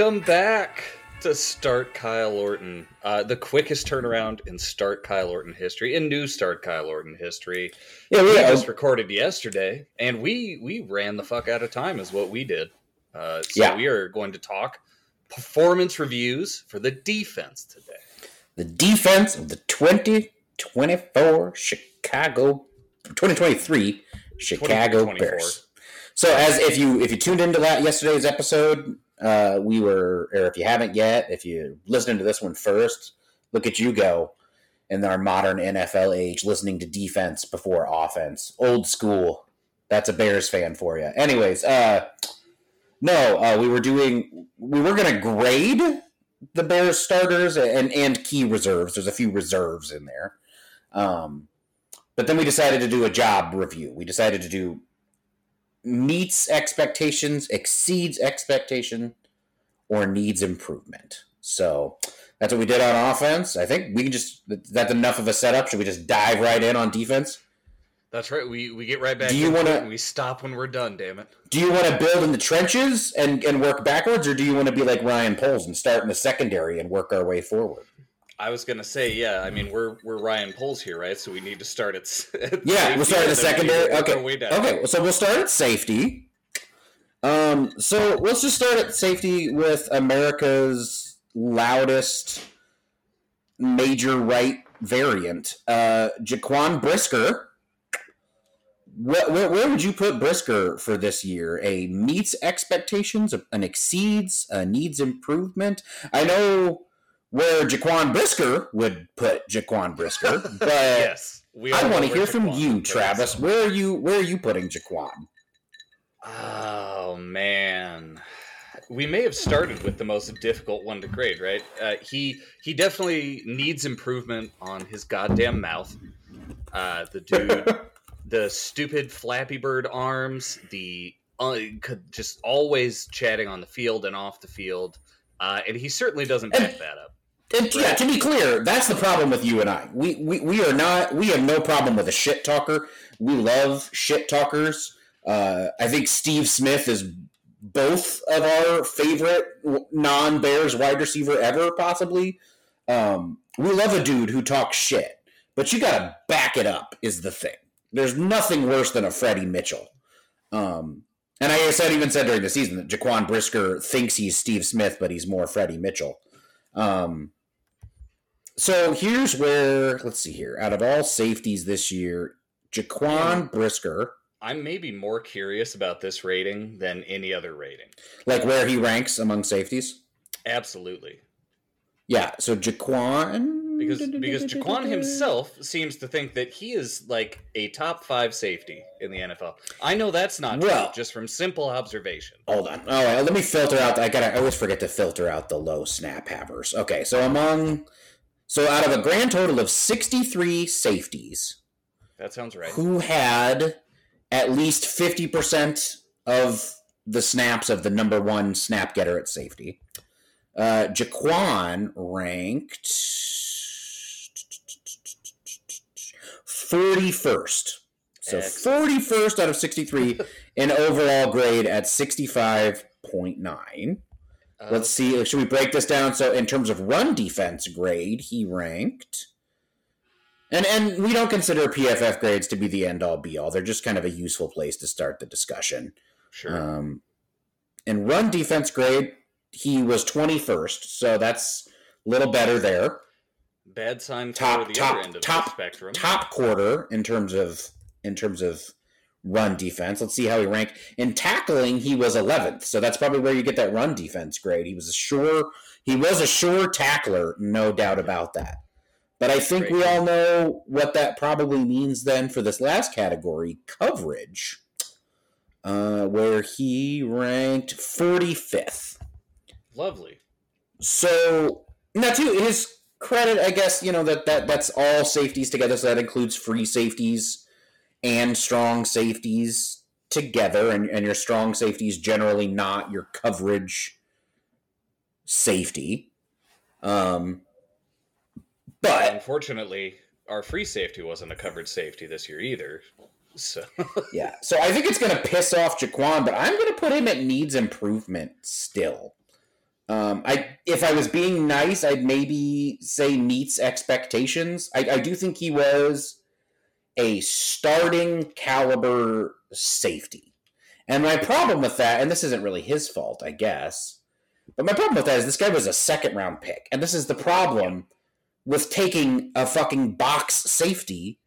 Welcome back to Start Kyle Orton, uh, the quickest turnaround in Start Kyle Orton history, in new Start Kyle Orton history. Yeah, We just recorded yesterday, and we we ran the fuck out of time, is what we did. Uh, so Yeah. we are going to talk performance reviews for the defense today. the defense of the 2024 Chicago 2023 Chicago Bears. So as if you if you tuned into that yesterday's episode, uh, we were or if you haven't yet, if you listening to this one first, look at you go in our modern NFL age listening to defense before offense. Old school. That's a Bears fan for you. Anyways, uh no, uh, we were doing we were going to grade the Bears starters and and key reserves. There's a few reserves in there. Um, but then we decided to do a job review. We decided to do meets expectations, exceeds expectation, or needs improvement. So that's what we did on offense. I think we can just that's enough of a setup. Should we just dive right in on defense? That's right. We we get right back. Do you wanna- we stop when we're done? Damn it. Do you want to build in the trenches and, and work backwards, or do you want to be like Ryan Poles and start in the secondary and work our way forward? I was gonna say, yeah. I mean, we're we're Ryan Poles here, right? So we need to start at, at Yeah, we'll start at the safety, and then we need secondary. Okay, our way down. okay. So we'll start at safety. Um, so let's just start at safety with America's loudest major right variant, uh, Jaquan Brisker. Where, where, where would you put Brisker for this year? A meets expectations, an exceeds, a needs improvement. I know where Jaquan Brisker would put Jaquan Brisker, but yes. I want to hear where from Jaquan you. Travis. Where are you? Where are you putting Jaquan? Oh man, we may have started with the most difficult one to grade, right? Uh, he he definitely needs improvement on his goddamn mouth. Uh, the dude, the stupid Flappy Bird arms, the uh, could just always chatting on the field and off the field, uh, and he certainly doesn't back that up. And, yeah, to be clear, that's the problem with you and I. We, we we are not. We have no problem with a shit talker. We love shit talkers. Uh, I think Steve Smith is both of our favorite non Bears wide receiver ever, possibly. Um, we love a dude who talks shit, but you got to back it up. Is the thing. There's nothing worse than a Freddie Mitchell. Um, and I said even said during the season that Jaquan Brisker thinks he's Steve Smith, but he's more Freddie Mitchell. Um, so here's where let's see here. Out of all safeties this year, Jaquan Brisker, I'm maybe more curious about this rating than any other rating. like where he ranks among safeties. Absolutely. Yeah, so Jaquan because because Jaquan himself seems to think that he is like a top five safety in the NFL. I know that's not Well- true, just from simple observation. Hold on. All right, let me filter out. I gotta. I always forget to filter out the low snap havers. Okay, so among, so out of a grand total of sixty-three safeties, That sounds right. who had at least 50% of the snaps of the number one snap getter at safety. Uh, Jaquan ranked 41st. So Excellent. 41st out of 63 in overall grade at 65.9. Uh, Let's see. Should we break this down? So, in terms of run defense grade, he ranked, and and we don't consider PFF grades to be the end all be all. They're just kind of a useful place to start the discussion. sure. Um, in run defense grade, he was twenty first, so that's a little better there. Bad sign top- the top- other end of top- the spectrum. Top quarter in terms of in terms of run defense. Let's see how he ranked in tackling. He was eleventh, so that's probably where you get that run defense grade. He was a sure he was a sure tackler, no doubt about that. But I think Great. we all know what that probably means then for this last category, coverage, uh, where he ranked forty fifth. Lovely. So now to his credit, I guess you know that that that's all safeties together. So that includes free safeties and strong safeties together, and and your strong safety is generally not your coverage safety. Um, but Unfortunately, our free safety wasn't a covered safety this year either. So yeah, so I think it's going to piss off Jaquan, but I'm going to put him at needs improvement still. Um, I if I was being nice, I'd maybe say meets expectations. I, I do think he was a starting caliber safety, and my problem with that, and this isn't really his fault, I guess, but my problem with that is this guy was a second round pick, and this is the problem with taking a fucking box safety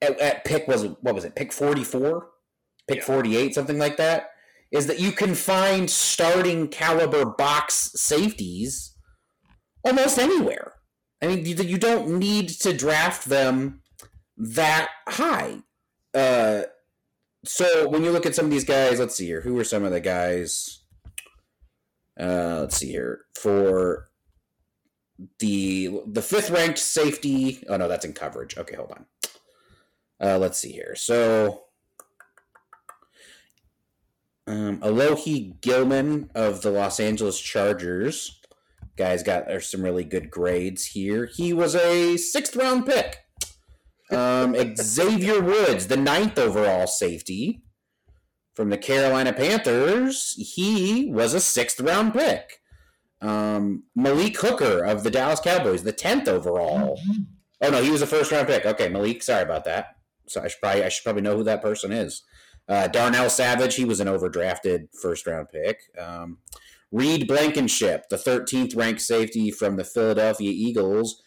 at, at pick was what was it pick forty four, pick Yeah. forty eight, something like that is that you can find starting caliber box safeties almost anywhere. I mean, you, you don't need to draft them that high. Uh, so when you look at some of these guys, let's see here. Who are some of the guys? Uh, let's see here for the the fifth ranked safety. Oh no, that's in coverage. Okay, hold on. Uh, let's see here. So um, Alohi Gilman of the Los Angeles Chargers. Guys got some really good grades here. He was a sixth round pick. Um, Xavier Woods, the ninth overall safety from the Carolina Panthers, he was a sixth round pick. Um, Malik Hooker of the Dallas Cowboys, the tenth overall. Oh no, he was a first round pick. Okay, Malik, sorry about that. So I should probably I should probably know who that person is. Uh, Darnell Savage, he was an overdrafted first round pick. Um, Reed Blankenship, the 13th ranked safety from the Philadelphia Eagles,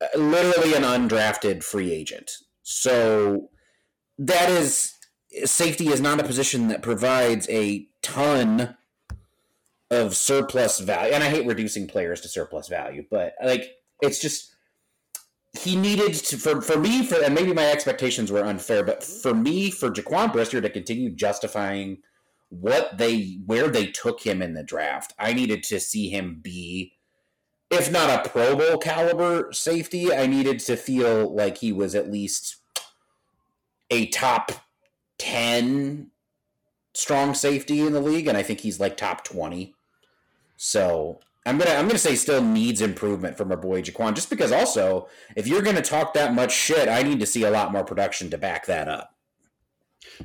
uh, literally an undrafted free agent. So that is safety is not a position that provides a ton of surplus value. And I hate reducing players to surplus value, but like it's just he needed to for for me for and maybe my expectations were unfair, but for me for Jaquan Brisker to continue justifying what they where they took him in the draft, I needed to see him be if not a Pro Bowl caliber safety, I needed to feel like he was at least a top 10 strong safety in the league and I think he's like top 20. So, I'm gonna I'm gonna say still needs improvement from our boy Jaquan, just because also if you're gonna talk that much shit, I need to see a lot more production to back that up.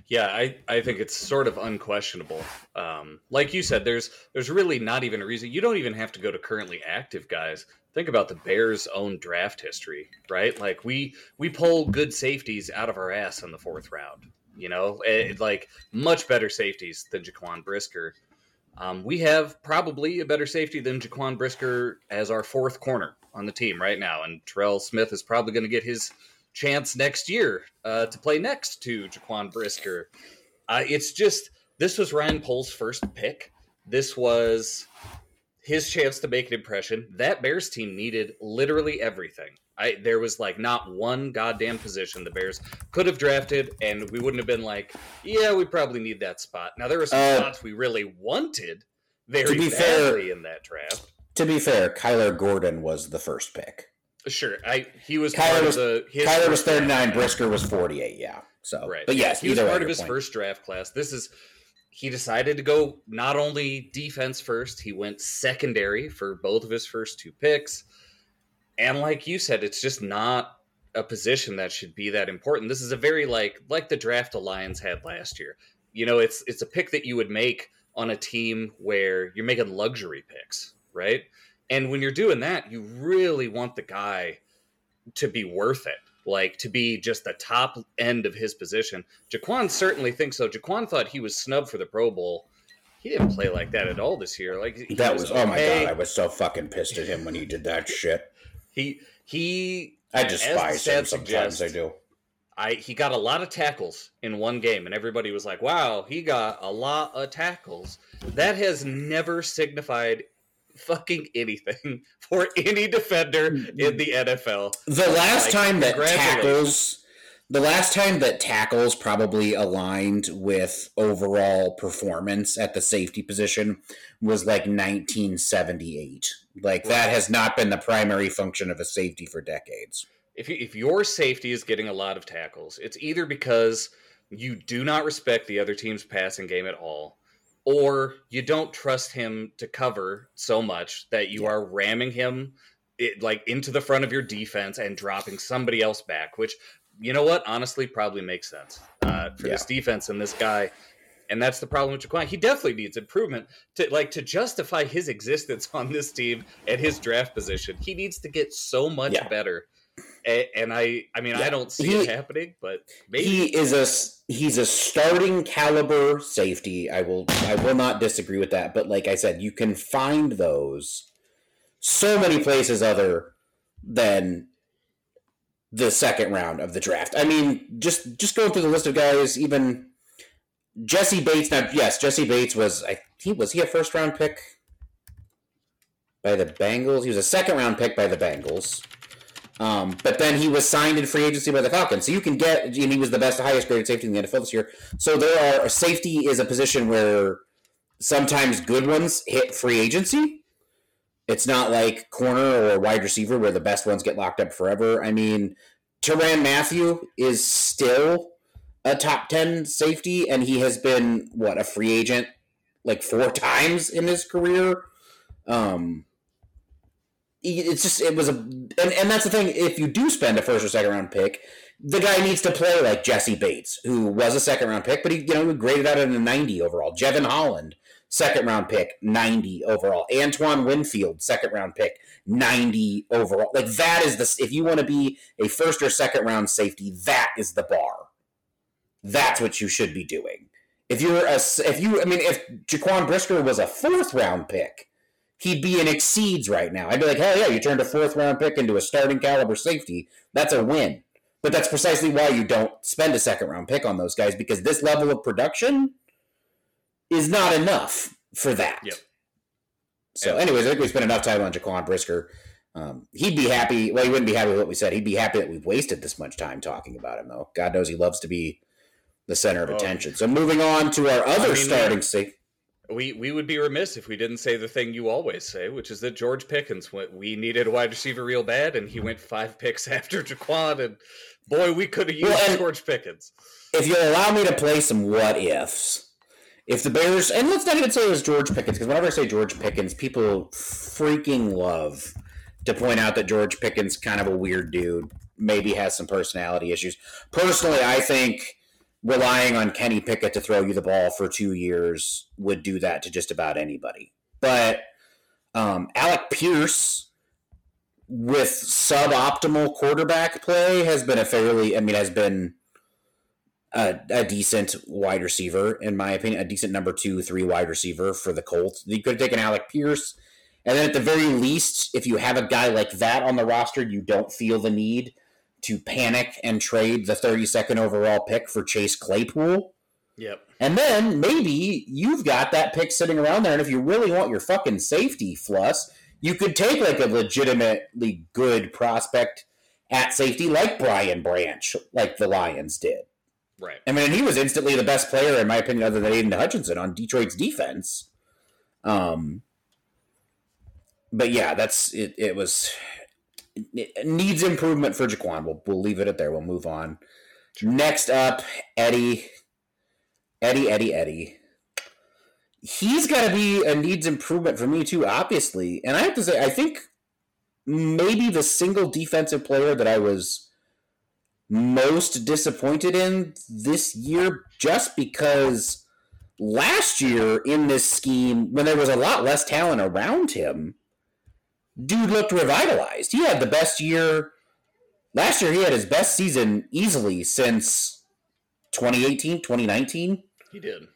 Yeah, I, I think it's sort of unquestionable. Um, like you said, there's there's really not even a reason. You don't even have to go to currently active guys. Think about the Bears' own draft history, right? Like we we pull good safeties out of our ass in the fourth round. You know, it, like much better safeties than Jaquan Brisker. Um, we have probably a better safety than Jaquan Brisker as our fourth corner on the team right now, and Terrell Smith is probably going to get his chance next year uh, to play next to Jaquan Brisker. Uh, it's just this was Ryan Poles' first pick. This was his chance to make an impression. That Bears team needed literally everything. I there was like not one goddamn position the Bears could have drafted, and we wouldn't have been like, yeah, we probably need that spot. Now there were some Uh, spots we really wanted very to be badly fair- in that draft. To be fair, Kyler Gordon was the first pick. Sure, I he was Kyler part was- of the his Kyler was 39. Brisker was 48, yeah. So, Right. but yes, he was part of his point. first draft class. This is he decided to go not only defense first, he went secondary for both of his first two picks. And like you said, it's just not a position that should be that important. This is a very like like the draft the Lions had last year. You know, it's it's a pick that you would make on a team where you're making luxury picks, right? And when you're doing that, you really want the guy to be worth it, like to be just the top end of his position. Jaquan certainly thinks so. Jaquan thought he was snubbed for the Pro Bowl. He didn't play like that at all this year. Like That was, oh my god, I was so fucking pissed at him when he did that shit. He he I despise him sometimes, I do. I he got a lot of tackles in one game, and everybody was like, "Wow, he got a lot of tackles." That has never signified fucking anything for any defender in the NFL. The last Like, time that tackles, the last time that tackles probably aligned with overall performance at the safety position was like 1978. Like that has not been the primary function of a safety for decades. If you, if your safety is getting a lot of tackles, it's either because you do not respect the other team's passing game at all, or you don't trust him to cover so much that you Yeah. are ramming him it, like into the front of your defense and dropping somebody else back, which you know what? Honestly, probably makes sense uh, for Yeah. this defense and this guy. And that's the problem with Jaquan. He definitely needs improvement to like to justify his existence on this team at his draft position. He needs to get so much Yeah. better. A- And I, I mean, I don't see He- it happening, but maybe he is a he's a starting caliber safety. I will I will not disagree with that. But like I said, you can find those so many places other than the second round of the draft. I mean, just just going through the list of guys, even Jessie Bates. Now, yes, Jessie Bates was I he was he a first round pick by the Bengals. He was a second round pick by the Bengals. Um, but then he was signed in free agency by the Falcons. So you can get, and he was the best, highest graded safety in the NFL this year. So there are, safety is a position where sometimes good ones hit free agency. It's not like corner or wide receiver where the best ones get locked up forever. I mean, Tyrann Mathieu is still a top 10 safety, and he has been, what, a free agent like four times in his career. Um, it's just it was a and, and that's the thing if you do spend a first or second round pick the guy needs to play like jessie bates who was a second round pick but he you know graded out at a 90 overall jevon holland second round pick 90 overall antoine winfield second round pick 90 overall like that is the if you want to be a first or second round safety that is the bar that's what you should be doing if you're a if you i mean if jaquan brisker was a fourth round pick he'd be in exceeds right now. I'd be like, hell yeah, you turned a fourth round pick into a starting caliber safety. That's a win. But that's precisely why you don't spend a second round pick on those guys because this level of production is not enough for that. Yep. So, anyways, I think we spent enough time on Jaquan Brisker. Um, he'd be happy. Well, he wouldn't be happy with what we said. He'd be happy that we've wasted this much time talking about him, though. God knows he loves to be the center of Oh. attention. So, moving on to our other mean, starting safety. we we would be remiss if we didn't say the thing you always say, which is that George Pickens went. We needed a wide receiver real bad, and he went five picks after Jaquan, and boy, we could have used Well, George Pickens. if you'll allow me to play some what ifs, if the Bears, and let's not even say it was George Pickens, because whenever I say George Pickens, people freaking love to point out that George Pickens kind of a weird dude, maybe has some personality issues. Personally, I think relying on Kenny Pickett to throw you the ball for two years would do that to just about anybody. But um, Alec Pierce with suboptimal quarterback play has been a fairly, I mean, has been a, a decent wide receiver, in my opinion, a decent number two, three wide receiver for the Colts. You could have taken Alec Pierce. And then at the very least, if you have a guy like that on the roster, you don't feel the need to panic and trade the 32nd overall pick for Chase Claypool. Yep. And then maybe you've got that pick sitting around there. And if you really want your fucking safety fluss, you could take like a legitimately good prospect at safety like Brian Branch, like the Lions did. Right. I mean, he was instantly the best player, in my opinion, other than Aidan Hutchinson on Detroit's defense. Um, but yeah, that's it. It was it needs improvement for Jaquan. We'll we'll leave it at there. We'll move on. Next up, Eddie, Eddie, Eddie, Eddie. He's got to be a needs improvement for me too, obviously. And I have to say, I think maybe the single defensive player that I was most disappointed in this year just because last year in this scheme, when there was a lot less talent around him, dude looked revitalized. He had the best year. Last year, he had his best season easily since 2018, 2019. He did.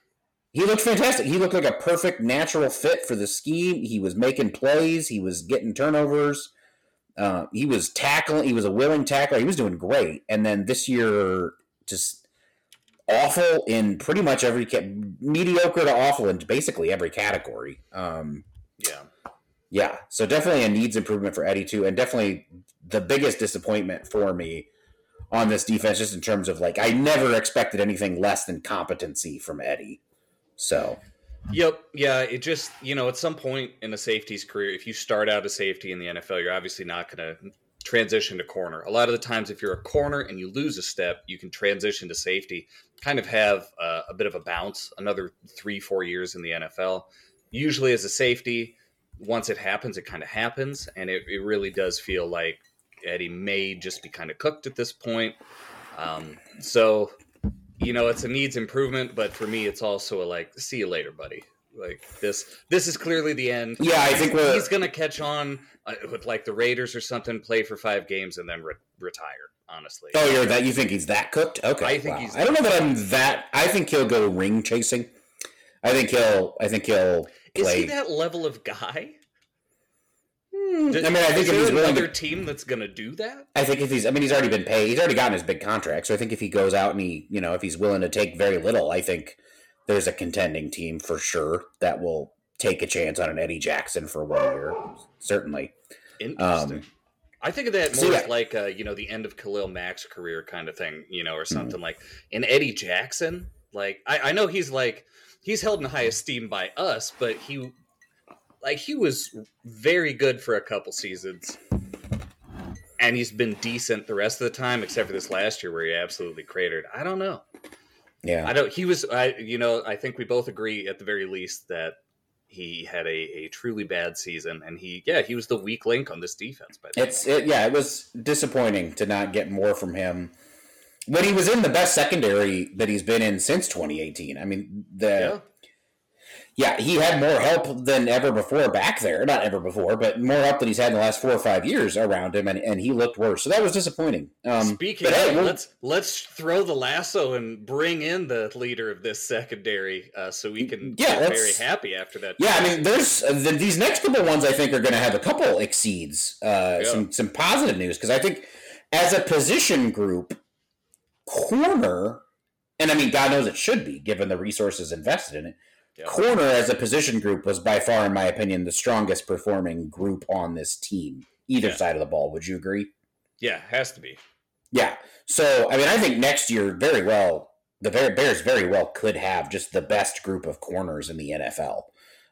He looked fantastic. He looked like a perfect natural fit for the scheme. He was making plays. He was getting turnovers. Uh, he was tackling. He was a willing tackler. He was doing great. And then this year, just awful in pretty much every ca- mediocre to awful in basically every category. Um, Yeah. yeah, so definitely a needs improvement for Eddie too, and definitely the biggest disappointment for me on this defense, just in terms of like I never expected anything less than competency from Eddie. So Yep. Yeah. It just, you know, at some point in a safety's career, if you start out a safety in the NFL, you're obviously not going to transition to corner. A lot of the times, if you're a corner and you lose a step, you can transition to safety, kind of have uh, a bit of a bounce, another three, four years in the NFL. Usually, as a safety, once it happens, it kind of happens. And it, it really does feel like Eddie may just be kind of cooked at this point. Um, so, you know, it's a needs improvement, but for me, it's also a like, see you later, buddy. Like this, this is clearly the end. Yeah, I think we're, he's gonna catch on uh, with like the Raiders or something, play for five games, and then re- retire. Honestly. Oh, you're that? You think he's that cooked? Okay. I think wow. he's I don't know that I'm that. I think he'll go ring chasing. I think he'll. I think he'll Is he that level of guy? Hmm, I mean, I think if he's willing another to. team that's gonna do that? I think if he's. I mean, he's already been paid. He's already gotten his big contract. So I think if he goes out and he, you know, if he's willing to take very little, I think there's a contending team for sure that will take a chance on an Eddie Jackson for one year. Certainly. Interesting. Um, I think of that so more yeah. as like uh, you know the end of Khalil Mack's career kind of thing, you know, or Mm-hmm. something like. In Eddie Jackson, like I, I know he's like he's held in high esteem by us, but he like he was very good for a couple seasons, and he's been decent the rest of the time, except for this last year where he absolutely cratered. I don't know. Yeah. I don't. He was. I. You know. I think we both agree at the very least that he had a, a truly bad season, and he. Yeah, he was the weak link on this defense. By the way. It's it, yeah, it was disappointing to not get more from him when he was in the best secondary that he's been in since 2018. I mean, the yeah. Yeah, he had more help than ever before back there. Not ever before, but more help than he's had in the last four or five years around him, and, and he looked worse. So that was disappointing. Um, Speaking, but hey, of, we'll- let's let's throw the lasso and bring in the leader of this secondary, uh, so we can Yeah, get very happy after that. Yeah, I mean, there's uh, the, these next couple ones. I think are going to have a couple exceeds, uh, Yeah. some some positive news because I think as a position group, corner, and I mean, God knows it should be given the resources invested in it. Corner as a position group was by far, in my opinion, the strongest performing group on this team, either Yeah. side of the ball. Would you agree? yeah, has to be. Yeah. So, I mean, I think next year, very well, the Bears very well could have just the best group of corners in the NFL.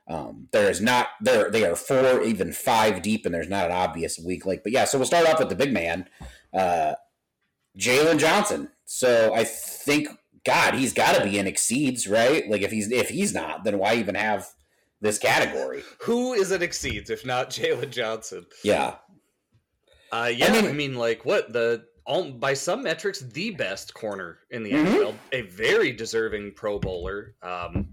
Um, there is not there they are four, even five deep, and there's not an obvious weak link. But yeah, so we'll start off with the big man, uh, Jaylon Johnson. So I think God, he's got to be in exceeds, right? Like if he's if he's not, then why even have this category? Who is it exceeds if not Jaylon Johnson? Yeah, Uh, yeah, I mean- mean, like what the all, by some metrics the best corner in the Mhm. NFL, a very deserving Pro Bowler. Um,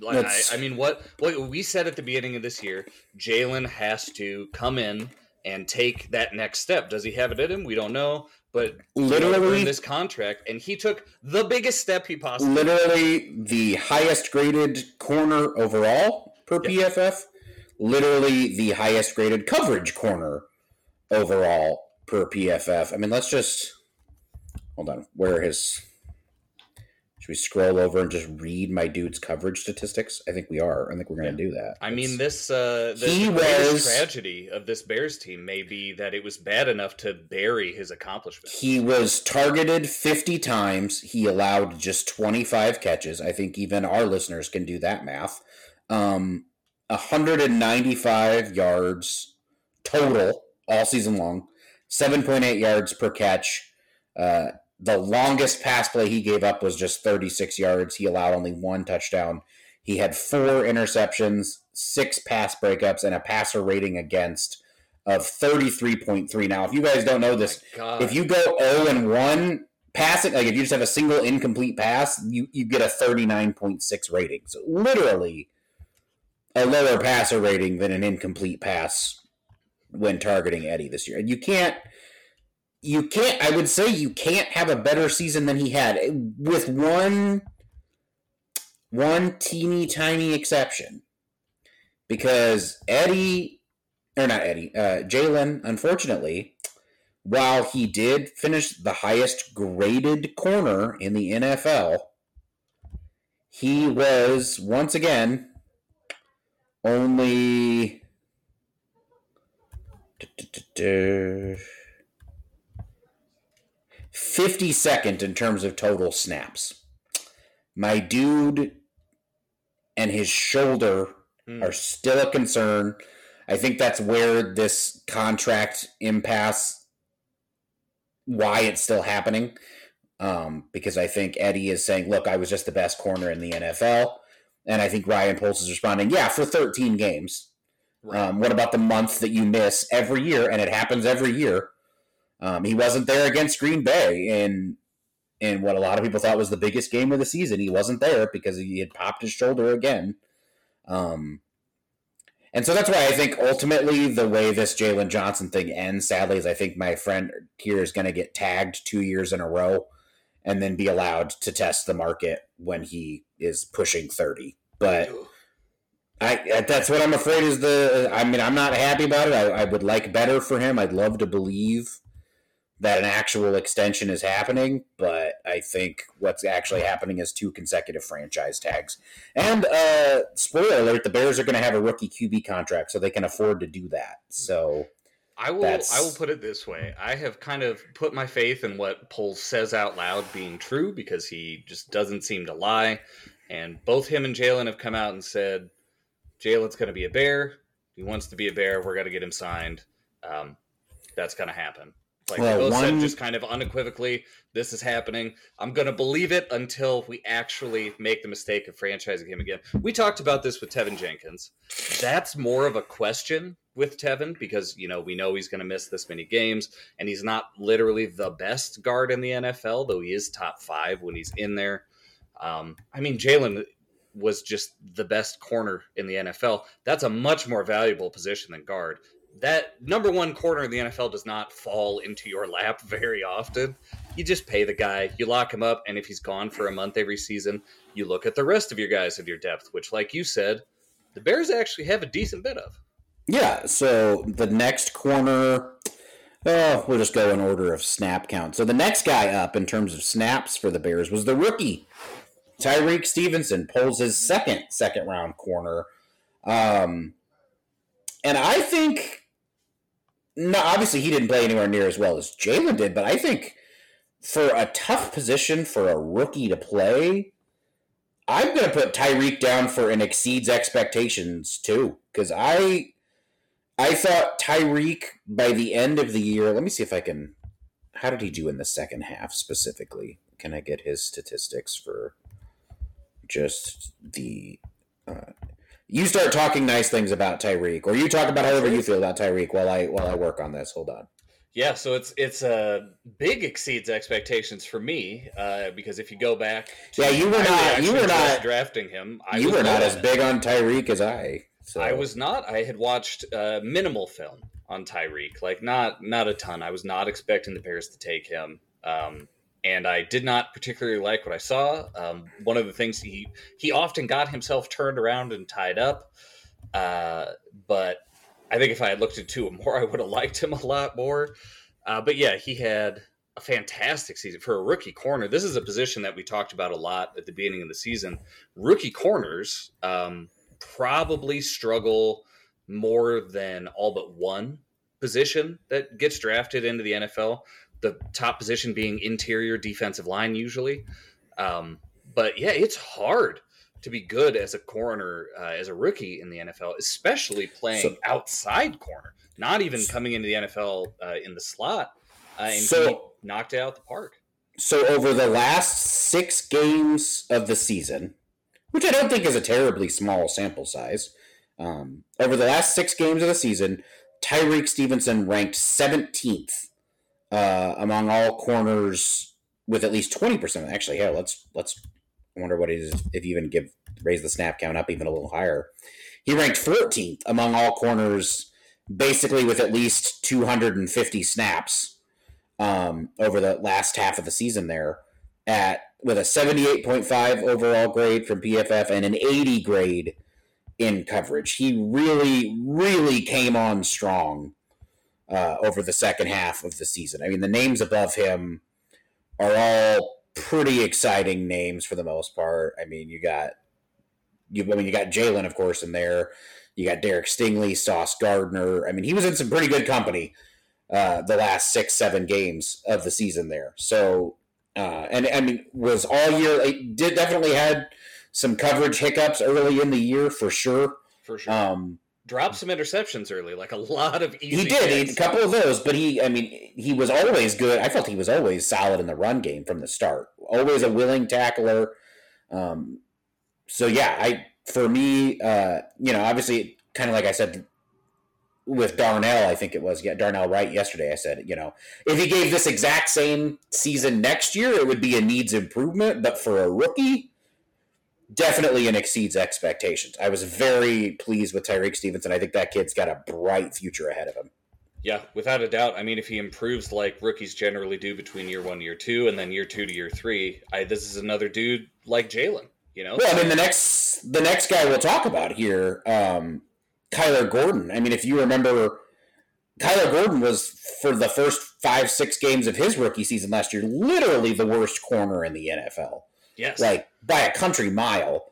like, I, I mean, what what we said at the beginning of this year, Jaylon has to come in and take that next step. Does he have it in him? We don't know, but literally this contract, and he took the biggest step he possibly. literally the highest graded corner overall per PFF, literally the highest graded coverage corner overall per PFF. I mean, let's just hold on. Where his? Should we scroll over and just read my dude's coverage statistics? I think we are. I think we're going to do that. I mean, this uh, the, He the greatest was- tragedy of this Bears team may be that it was bad enough to bury his accomplishments. He was targeted 50 times. He allowed just 25 catches. I think even our listeners can do that math. Um, 195 yards total all season long, 7.8 yards per catch. Uh, the longest pass play he gave up was just 36 yards. He allowed only one touchdown. He had four interceptions, six pass breakups, and a passer rating against of 33.3. Now, if you guys don't know this, God. if you go 0 and 1 passing, like if you just have a single incomplete pass, you, you get a 39.6 rating. So literally a lower passer rating than an incomplete pass when targeting Eddie this year. And you can't you can't I would say you can't have a better season than he had with one one teeny tiny exception. Because Eddie or not Eddie, uh, Jaylon, unfortunately, while he did finish the highest graded corner in the NFL, he was once again only 52nd in terms of total snaps. My dude and his shoulder Hmm. are still a concern. I think that's where this contract impasse, why it's still happening. Um, because I think Eddie is saying, look, I was just the best corner in the NFL. And I think Ryan Poles is responding, yeah, for 13 games. Right. Um, what about the month that you miss every year? And it happens every year. Um, he wasn't there against Green Bay in in what a lot of people thought was the biggest game of the season. He wasn't there because he had popped his shoulder again. Um, and so that's why I think ultimately the way this Jaylon Johnson thing ends, sadly, is I think my friend here is going to get tagged two years in a row and then be allowed to test the market when he is pushing 30. But I that's what I'm afraid is the. I mean, I'm not happy about it. I, I would like better for him. I'd love to believe that an actual extension is happening, but I think what's actually happening is two consecutive franchise tags. And uh, spoiler alert: the Bears are going to have a rookie QB contract, so they can afford to do that. So I will. I will put it this way: I have kind of put my faith in what Poles says out loud being true because he just doesn't seem to lie. And both him and Jaylon have come out and said "Jaylon's going to be a Bear. He wants to be a Bear. We're going to get him signed. Um, that's going to happen. Like well, both one... said, just kind of unequivocally, this is happening. I'm going to believe it until we actually make the mistake of franchising him again. We talked about this with Teven Jenkins. That's more of a question with Teven because you know we know he's going to miss this many games, and he's not literally the best guard in the NFL, though he is top five when he's in there. Um, I mean, Jaylon was just the best corner in the NFL. That's a much more valuable position than guard that number one corner in the NFL does not fall into your lap very often. You just pay the guy, you lock him up, and if he's gone for a month every season, you look at the rest of your guys of your depth, which, like you said, the Bears actually have a decent bit of. Yeah, so the next corner, oh, we'll just go in order of snap count. So the next guy up in terms of snaps for the Bears was the rookie, Tyrique Stevenson, pulls his second second round corner. Um, and I think no, obviously he didn't play anywhere near as well as Jaylon did, but I think for a tough position for a rookie to play, I'm going to put Tyrique down for an exceeds expectations too, because I I thought Tyrique by the end of the year. Let me see if I can. How did he do in the second half specifically? Can I get his statistics for just the uh, you start talking nice things about Tyrique, or you talk about however you feel about Tyrique while I while I work on this. Hold on. Yeah, so it's it's a uh, big exceeds expectations for me uh, because if you go back, to, yeah, you were not you were not drafting him. I you were not as big on Tyrique as I. So. I was not. I had watched uh, minimal film on Tyrique, like not not a ton. I was not expecting the Bears to take him. Um, and I did not particularly like what I saw. Um, one of the things he he often got himself turned around and tied up, uh, but I think if I had looked into it more, I would have liked him a lot more. Uh, but yeah, he had a fantastic season for a rookie corner. This is a position that we talked about a lot at the beginning of the season. Rookie corners um, probably struggle more than all but one position that gets drafted into the NFL the top position being interior defensive line usually. Um, but yeah, it's hard to be good as a corner uh, as a rookie in the NFL, especially playing so, outside corner, not even coming into the NFL uh, in the slot. Uh, and so, knocked out the park. So over the last six games of the season, which I don't think is a terribly small sample size, um, over the last six games of the season, Tyrique Stevenson ranked 17th uh, among all corners with at least 20%. Actually, yeah, let's let's wonder what it is if you even give raise the snap count up even a little higher. He ranked 14th among all corners, basically with at least 250 snaps um, over the last half of the season there at with a 78.5 overall grade from PFF and an 80 grade in coverage. He really, really came on strong uh, over the second half of the season. I mean, the names above him are all pretty exciting names for the most part. I mean, you got you. I mean, you got Jaylon, of course, in there. You got Derek Stingley, Sauce Gardner. I mean, he was in some pretty good company uh, the last six, seven games of the season there. So, uh, and I mean, was all year. It did definitely had some coverage hiccups early in the year for sure. For sure. Um, dropped some interceptions early, like a lot of easy. He did he, a couple of those, but he, I mean, he was always good. I felt he was always solid in the run game from the start. Always a willing tackler. Um, so yeah, I for me, uh, you know, obviously, kind of like I said with Darnell, I think it was, yeah, Darnell Wright yesterday. I said, you know, if he gave this exact same season next year, it would be a needs improvement. But for a rookie, definitely an exceeds expectations. I was very pleased with Tyrique Stevenson. I think that kid's got a bright future ahead of him. Yeah, without a doubt. I mean, if he improves like rookies generally do between year one, year two, and then year two to year three, I, this is another dude like Jaylon. You know, well, I mean, the next the next guy we'll talk about here, um, Kyler Gordon. I mean, if you remember, Kyler Gordon was for the first five six games of his rookie season last year, literally the worst corner in the NFL. Yes, like by a country mile.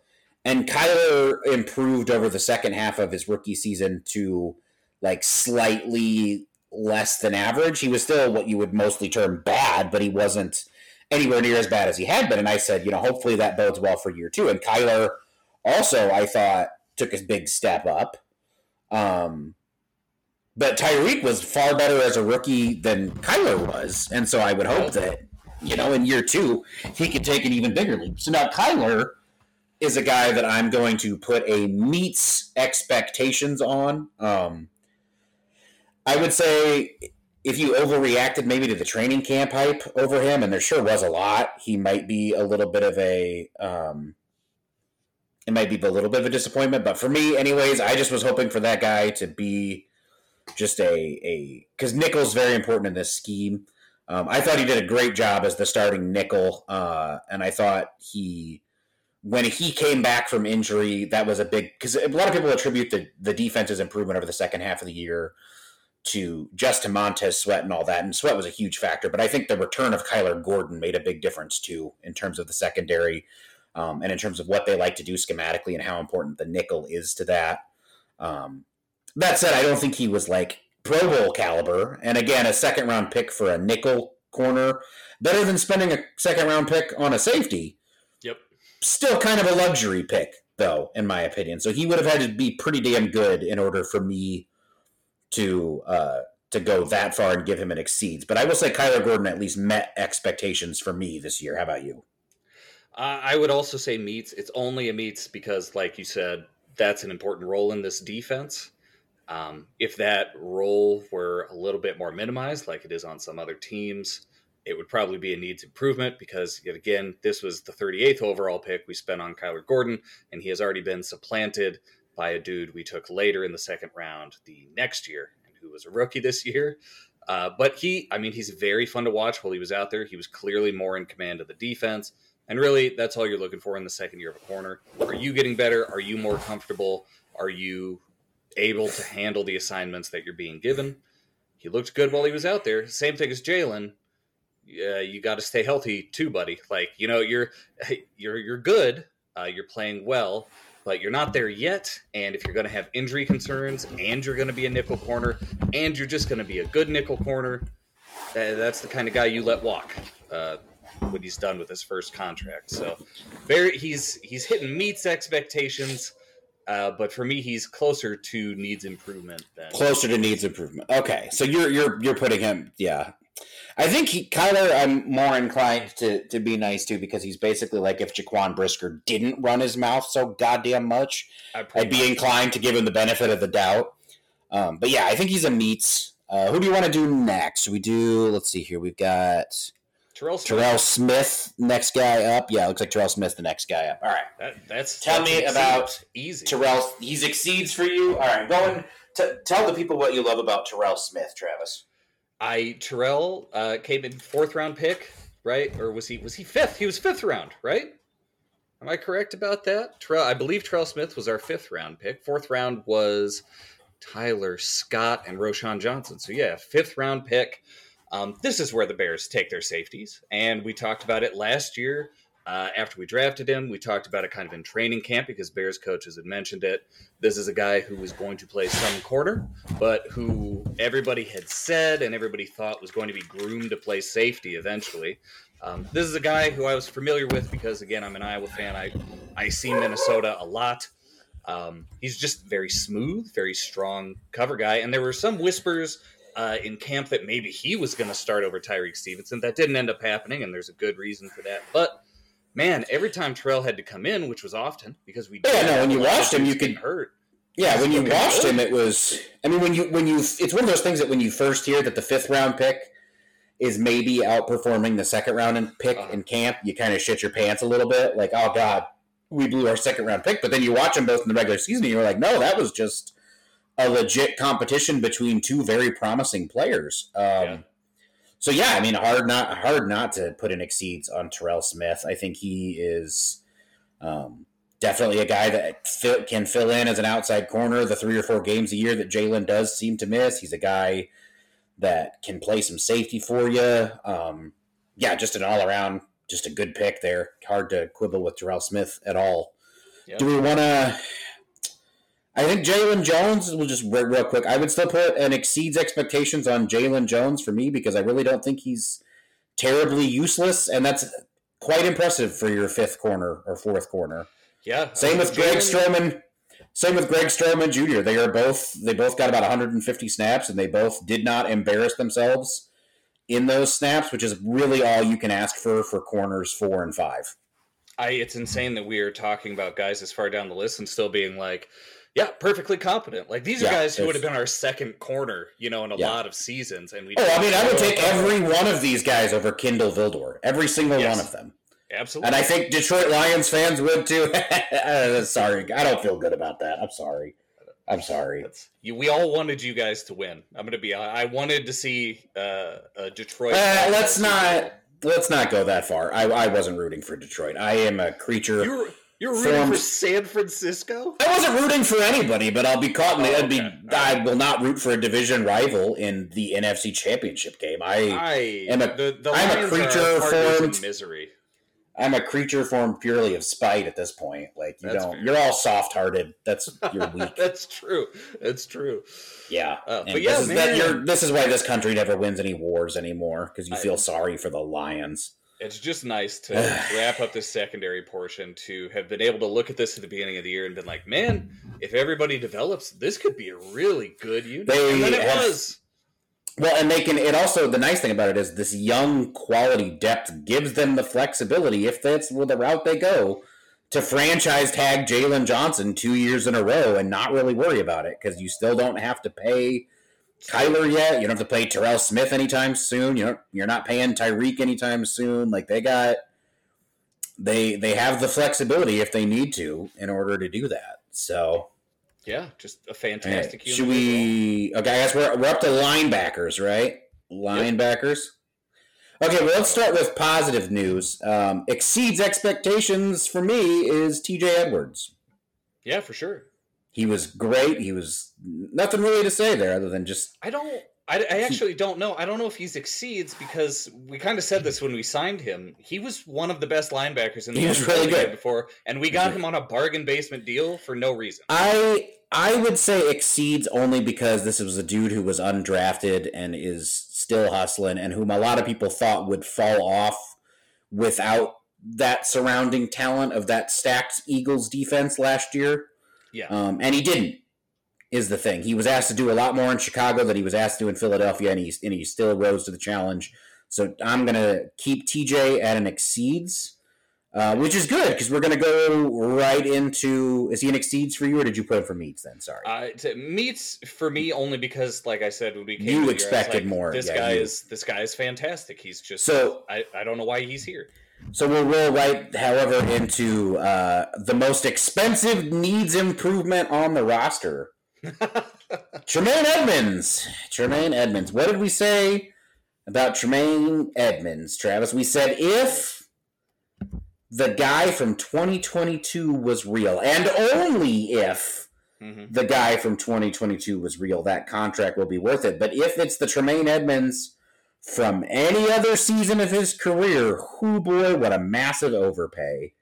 And Kyler improved over the second half of his rookie season to like slightly less than average. He was still what you would mostly term bad, but he wasn't anywhere near as bad as he had been. And I said, you know, hopefully that bodes well for year two. And Kyler also, I thought, took a big step up. Um, but Tyrique was far better as a rookie than Kyler was. And so I would hope that, you know, in year two, he could take an even bigger leap. So now Kyler is a guy that I'm going to put a meets expectations on. Um, I would say if you overreacted maybe to the training camp hype over him, and there sure was a lot, he might be a little bit of a um, it might be a little bit of a disappointment. But for me, anyways, I just was hoping for that guy to be just a a because nickel's very important in this scheme. Um, I thought he did a great job as the starting nickel, uh, and I thought he when he came back from injury, that was a big because a lot of people attribute the the defense's improvement over the second half of the year to Justin Montez Sweat and all that. And Sweat was a huge factor, but I think the return of Kyler Gordon made a big difference too in terms of the secondary um, and in terms of what they like to do schematically and how important the nickel is to that. Um, that said, I don't think he was like Pro Bowl caliber. And again, a second round pick for a nickel corner, better than spending a second round pick on a safety. Yep. Still kind of a luxury pick, though, in my opinion. So he would have had to be pretty damn good in order for me to uh, to go that far and give him an exceeds. But I will say Kyler Gordon at least met expectations for me this year. How about you? Uh, I would also say meets. It's only a meets because, like you said, that's an important role in this defense. Um, if that role were a little bit more minimized, like it is on some other teams, it would probably be a needs improvement because, yet again, this was the 38th overall pick we spent on Kyler Gordon, and he has already been supplanted by a dude we took later in the second round the next year, and who was a rookie this year. Uh, but he, I mean, he's very fun to watch while he was out there. He was clearly more in command of the defense. And really, that's all you're looking for in the second year of a corner. Are you getting better? Are you more comfortable? Are you able to handle the assignments that you're being given? He looked good while he was out there. Same thing as Jaylon. Yeah, you got to stay healthy too, buddy. Like you know, you're you're you're good. Uh, you're playing well, but you're not there yet. And if you're going to have injury concerns and you're going to be a nickel corner and you're just going to be a good nickel corner, that's the kind of guy you let walk uh, when he's done with his first contract. So very he's he's hitting meets expectations. Uh, but for me, he's closer to needs improvement than closer to needs improvement. Okay, so you're you're you're putting him, yeah, I think he, Kyler, I'm more inclined to, to be nice to because he's basically like if Jaquan Brisker didn't run his mouth so goddamn much, I'd be inclined to give him the benefit of the doubt. Um, but yeah, I think he's a meets. Uh, who do you want to do next? we do? Let's see here. We've got Terrell Smith. Terrell Smith, next guy up. Yeah, looks like Terrell Smith, the next guy up. All right, that, that's tell that's me about easy Terrell. He exceeds for you. All right, go and t- tell the people what you love about Terrell Smith, Travis. I Terrell uh, came in fourth round pick, right? Or was he was he fifth? He was fifth round, right? Am I correct about that? Terrell, I believe Terrell Smith was our fifth round pick. Fourth round was Tyler Scott and Roschon Johnson. So yeah, fifth round pick. Um, this is where the Bears take their safeties, and we talked about it last year uh, after we drafted him, we talked about it kind of in training camp because Bears coaches had mentioned it. This is a guy who was going to play some corner, but who everybody had said and everybody thought was going to be groomed to play safety eventually. Um, this is a guy who I was familiar with because, again, I'm an Iowa fan. I I see Minnesota a lot. Um, he's just very smooth, very strong cover guy, and there were some whispers uh, in camp that maybe he was going to start over Tyrique Stevenson. That didn't end up happening, and there's a good reason for that. But man, every time Terrell had to come in, which was often because we yeah, no, when you watched him, you could hurt. Yeah, when you watched him, it was. I mean, when you when you, it's one of those things that when you first hear that the fifth round pick is maybe outperforming the second round pick Uh-huh. in camp, you kind of shit your pants a little bit, like, oh god, we blew our second round pick. But then you watch them both in the regular season, and you're like, no, that was just a legit competition between two very promising players. Um, Yeah. So yeah, I mean, hard not hard not to put in exceeds on Terell Smith. I think he is. Um, definitely a guy that fill, can fill in as an outside corner the three or four games a year that Jaylon does seem to miss. He's a guy that can play some safety for you. Um, yeah, just an all around, just a good pick there. Hard to quibble with Terell Smith at all. Yeah. Do we want to? I think Jaylon Jones will just real, real quick. I would still put an exceeds expectations on Jaylon Jones for me because I really don't think he's terribly useless, and that's quite impressive for your fifth corner or fourth corner. Yeah. Same with Greg Stroman. Same with Greg Stroman Jr. They are both they both got about 150 snaps, and they both did not embarrass themselves in those snaps, which is really all you can ask for for corners four and five. I it's insane that we are talking about guys as far down the list and still being like, yeah, perfectly competent. Like these are Yeah, guys who would have been our second corner, you know, in a Yeah. lot of seasons. And we Oh, I mean, I would take every one of these guys over Kindle Vildor, every single Yes. one of them. absolutely. And I think Detroit Lions fans would too. Uh, sorry, I don't feel good about that. I'm sorry. I'm sorry. You, we all wanted you guys to win. I'm going to be. I wanted to see uh, uh, Detroit. Uh, let's not let's not go that far. I, I wasn't rooting for Detroit. I am a creature. You're you're rooting Formed- for San Francisco. I wasn't rooting for anybody, but I'll be caught in the. Oh, I'd be, okay. I will not root for a division rival in the NFC Championship game. I I am a- the, the I'm a creature formed- misery. I'm a creature formed purely of spite at this point. Like you That's don't, fair. you're all soft hearted. That's you're weak. That's true. That's true. Yeah, Uh, but yeah, this is, that you're, this is why this country never wins any wars anymore because you I- feel sorry for the Lions. It's just nice to wrap up this secondary portion to have been able to look at this at the beginning of the year and been like, man, if everybody develops, this could be a really good unit. They and then it have- was. Well, and they can. It also the nice thing about it is this young quality depth gives them the flexibility if that's where the route they go to franchise tag Jaylon Johnson two years in a row and not really worry about it because you still don't have to pay Kyler yet. You don't have to play Terell Smith anytime soon. You know you're not paying Tyrique anytime soon. Like they got they they have the flexibility if they need to in order to do that. So Yeah, just a fantastic unit. Should we? Okay, I guess we're, we're up to linebackers, right? Linebackers. Okay, well, let's start with positive news. Um, exceeds expectations for me is T.J. Edwards. Yeah, for sure. He was great. He was nothing really to say there other than just I don't. I, I actually don't know. I don't know if he exceeds because we kind of said this when we signed him. He was one of the best linebackers in the He was really good. before, and we got him on a bargain basement deal for no reason. I I would say exceeds only because this was a dude who was undrafted and is still hustling and whom a lot of people thought would fall off without that surrounding talent of that stacked Eagles defense last year. Yeah. Um, and he didn't is the thing. He was asked to do a lot more in Chicago than he was asked to do in Philadelphia and he and he still rose to the challenge. So I'm going to keep TJ at an exceeds. Uh, which is good because we're going to go right into. Is he an exceeds for you, or did you put him for meats? Then sorry. Uh, to, meets for me only because, like I said, when we came, You year, expected like, more, This yeah, guy you- is this guy is fantastic. He's just So- I, I don't know why he's here. So we'll roll right, however, into uh, the most expensive needs improvement on the roster. Tremaine Edmunds. Tremaine Edmunds. What did we say about Tremaine Edmunds, Travis? We said if the guy from 2022 was real, and only if Mhm. the guy from 2022 was real, that contract will be worth it. But if it's the Tremaine Edmunds from any other season of his career, whoo boy, what a massive overpay.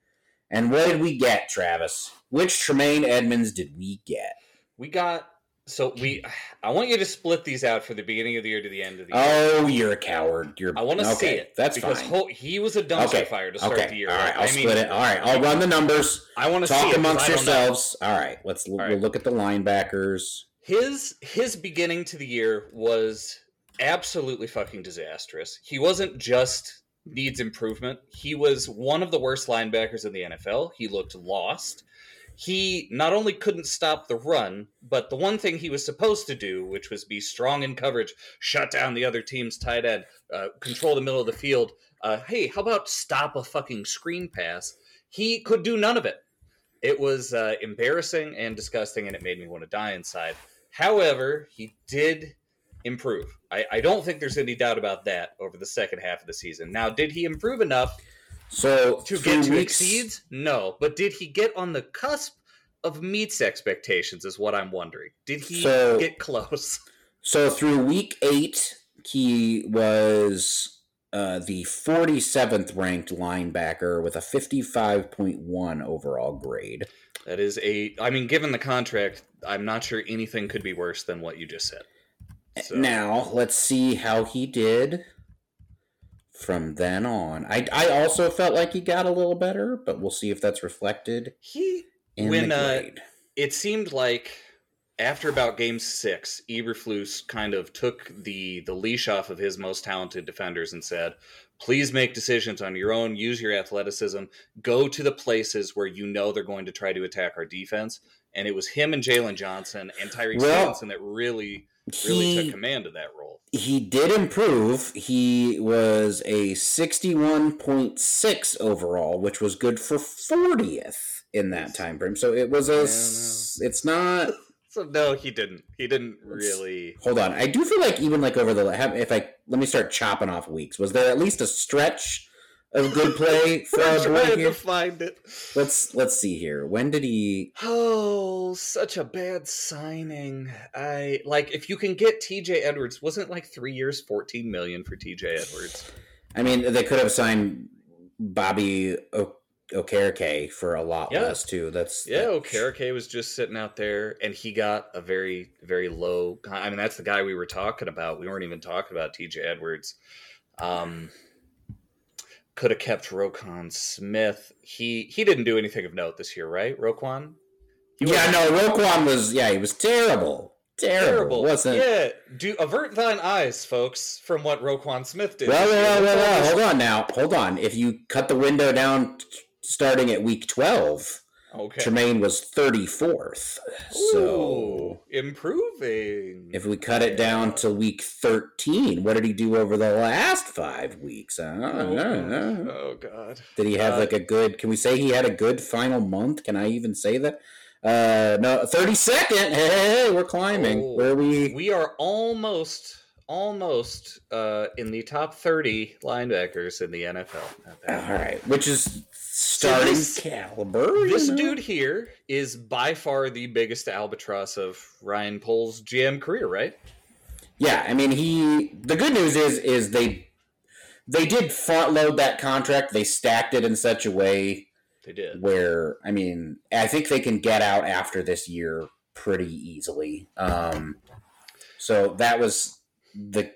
And what did we get, Travis? Which Tremaine Edmunds did we get? We got so we. I want you to split these out for the beginning of the year to the end of the year. Oh, you're a coward. You're I want to see it. That's because fine. he was a dumpster Okay, fire to start okay. the year. All right, I'll I split mean, it. All right, I'll run the numbers. I want to Talk 'cause amongst I don't know. yourselves. All right, let's we'll look at the linebackers. His his beginning to the year was absolutely fucking disastrous. He wasn't just needs improvement. He was one of the worst linebackers in the NFL. He looked lost. he not only couldn't stop the run, but the one thing he was supposed to do, which was be strong in coverage, shut down the other team's tight end, uh, control the middle of the field. Uh, hey, how about stop a fucking screen pass? He could do none of it. It was uh, embarrassing and disgusting, and it made me want to die inside. However, he did improve. I, I don't think there's any doubt about that over the second half of the season. Now, did he improve enough So to get to weeks- exceeds? No, but did he get on the cusp of meets expectations? Is what I'm wondering. Did he So- get close? So through week eight, he was uh, the 47th ranked linebacker with a 55.1 overall grade. That is a. I mean, given the contract, I'm not sure anything could be worse than what you just said. So- Now let's see how he did from then on. I I also felt like he got a little better, but we'll see if that's reflected He When, uh, it seemed like after about game six, Eberflus kind of took the the leash off of his most talented defenders and said, "Please make decisions on your own. Use your athleticism. Go to the places where you know they're going to try to attack our defense." And it was him and Jaylon Johnson and Tyrique Well, Stevenson that really, really he took command of that role. he did improve. He was a 61.6 overall, which was good for 40th in that time frame. So it was a it's not So no, he didn't. He didn't really. Hold on. I do feel like even like over the if I let me start chopping off weeks. Was there at least a stretch of good play for I'm trying to find it. Let's let's see here. When did he Oh, such a bad signing. I like if you can get TJ Edwards, wasn't like three years, fourteen million for TJ Edwards? I mean, they could have signed Bobby o- Okereke for a lot Yeah. less too. That's Yeah, that- Okereke was just sitting out there, and he got a very, very low. I mean, that's the guy we were talking about. We weren't even talking about TJ Edwards. Um, could have kept Roquan Smith. He he didn't do anything of note this year, right? Roquan. He Yeah, no, Roquan was yeah, he was terrible. Terrible. terrible. Wasn't Yeah, do avert thine eyes, folks, from what Roquan Smith did. Well, well, well, well, hold on now. Hold on. If you cut the window down starting at week 12, just- Okay. Tremaine was 34th. So Ooh, improving. if we cut it down to week 13, what did he do over the last five weeks? Oh, oh, God. Did he have Uh, like a good, can we say he had a good final month? Can I even say that? Uh, no, 32nd. Hey, hey, we're climbing. Oh, Where are we? We are almost, almost uh, in the top 30 linebackers in the NFL. All right, which is starting this- caliber. This know? dude here is by far the biggest albatross of Ryan Poles' GM career, right? Yeah, I mean he. The good news is is they they did front load that contract. They stacked it in such a way They did. where I mean I think they can get out after this year pretty easily. Um, so that was the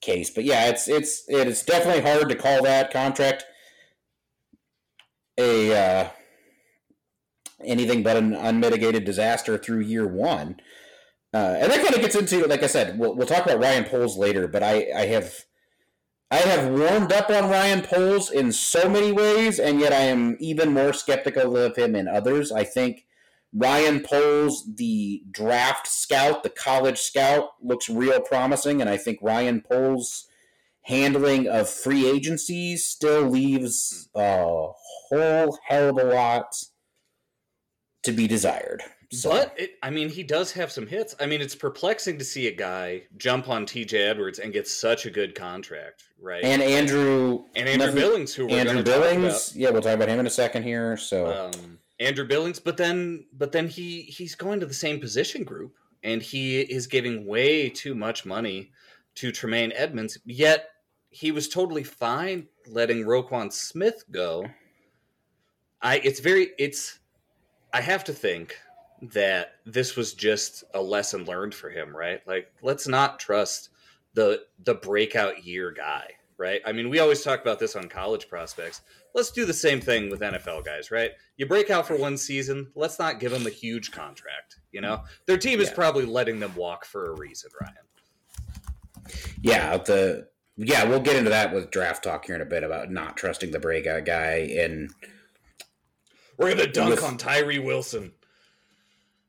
case. But yeah, it's it's it's definitely hard to call that contract a uh, anything but an unmitigated disaster through year one. Uh, and that kind of gets into, like I said, we'll, we'll talk about Ryan Poles later. But I, I have, I have warmed up on Ryan Poles in so many ways, and yet I am even more skeptical of him in others. I think Ryan Poles, the draft scout, the college scout, looks real promising, and I think Ryan Poles' handling of free agencies still leaves a whole hell of a lot to be desired. So, But it, I mean, he does have some hits. I mean, it's perplexing to see a guy jump on TJ Edwards and get such a good contract, right? and Andrew And Andrew nothing- Billings, who we're Andrew Billings, yeah, we'll talk about him in a second here. So. Um, Andrew Billings, but then, but then he he's going to the same position group, and he is giving way too much money to Tremaine Edmunds. Yet he was totally fine letting Roquan Smith go. I it's very it's I have to think that this was just a lesson learned for him, right? Like let's not trust the the breakout year guy, right? I mean, we always talk about this on college prospects. Let's do the same thing with NFL guys, right? You break out for one season, let's not give them a huge contract, you know? Their team is Yeah. probably letting them walk for a reason, Ryan. yeah, the yeah, we'll get into that with draft talk here in a bit about not trusting the breakout guy and We're gonna dunk With- on Tyree Wilson.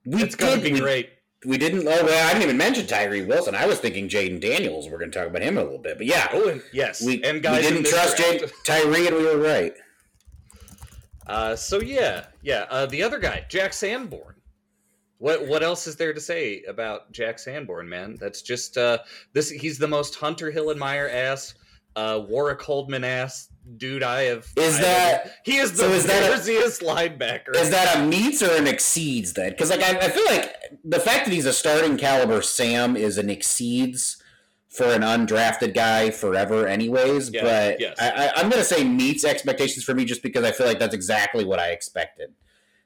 We It's gonna be we- great. We didn't. Oh, well, I didn't even mention Tyree Wilson. I was thinking Jayden Daniels. We're going to talk about him a little bit, but yeah, Oh, and yes, we, and guys we didn't trust. Jayden, Tyree, and we were right. Uh, so yeah, yeah. Uh, the other guy, Jack Sanborn. What what else is there to say about Jack Sanborn, man? That's just uh, this. He's the most Hunter Hill Hillenmeyer ass, uh, Warwick Holdman ass dude I have. Is I that- have- he is the so is busiest linebacker? Is that a meets or an exceeds then? Because like I, I feel like the fact that he's a starting caliber Sam is an exceeds for an undrafted guy forever, anyways. Yeah, but yes. I, I, I'm going to say meets expectations for me just because I feel like that's exactly what I expected.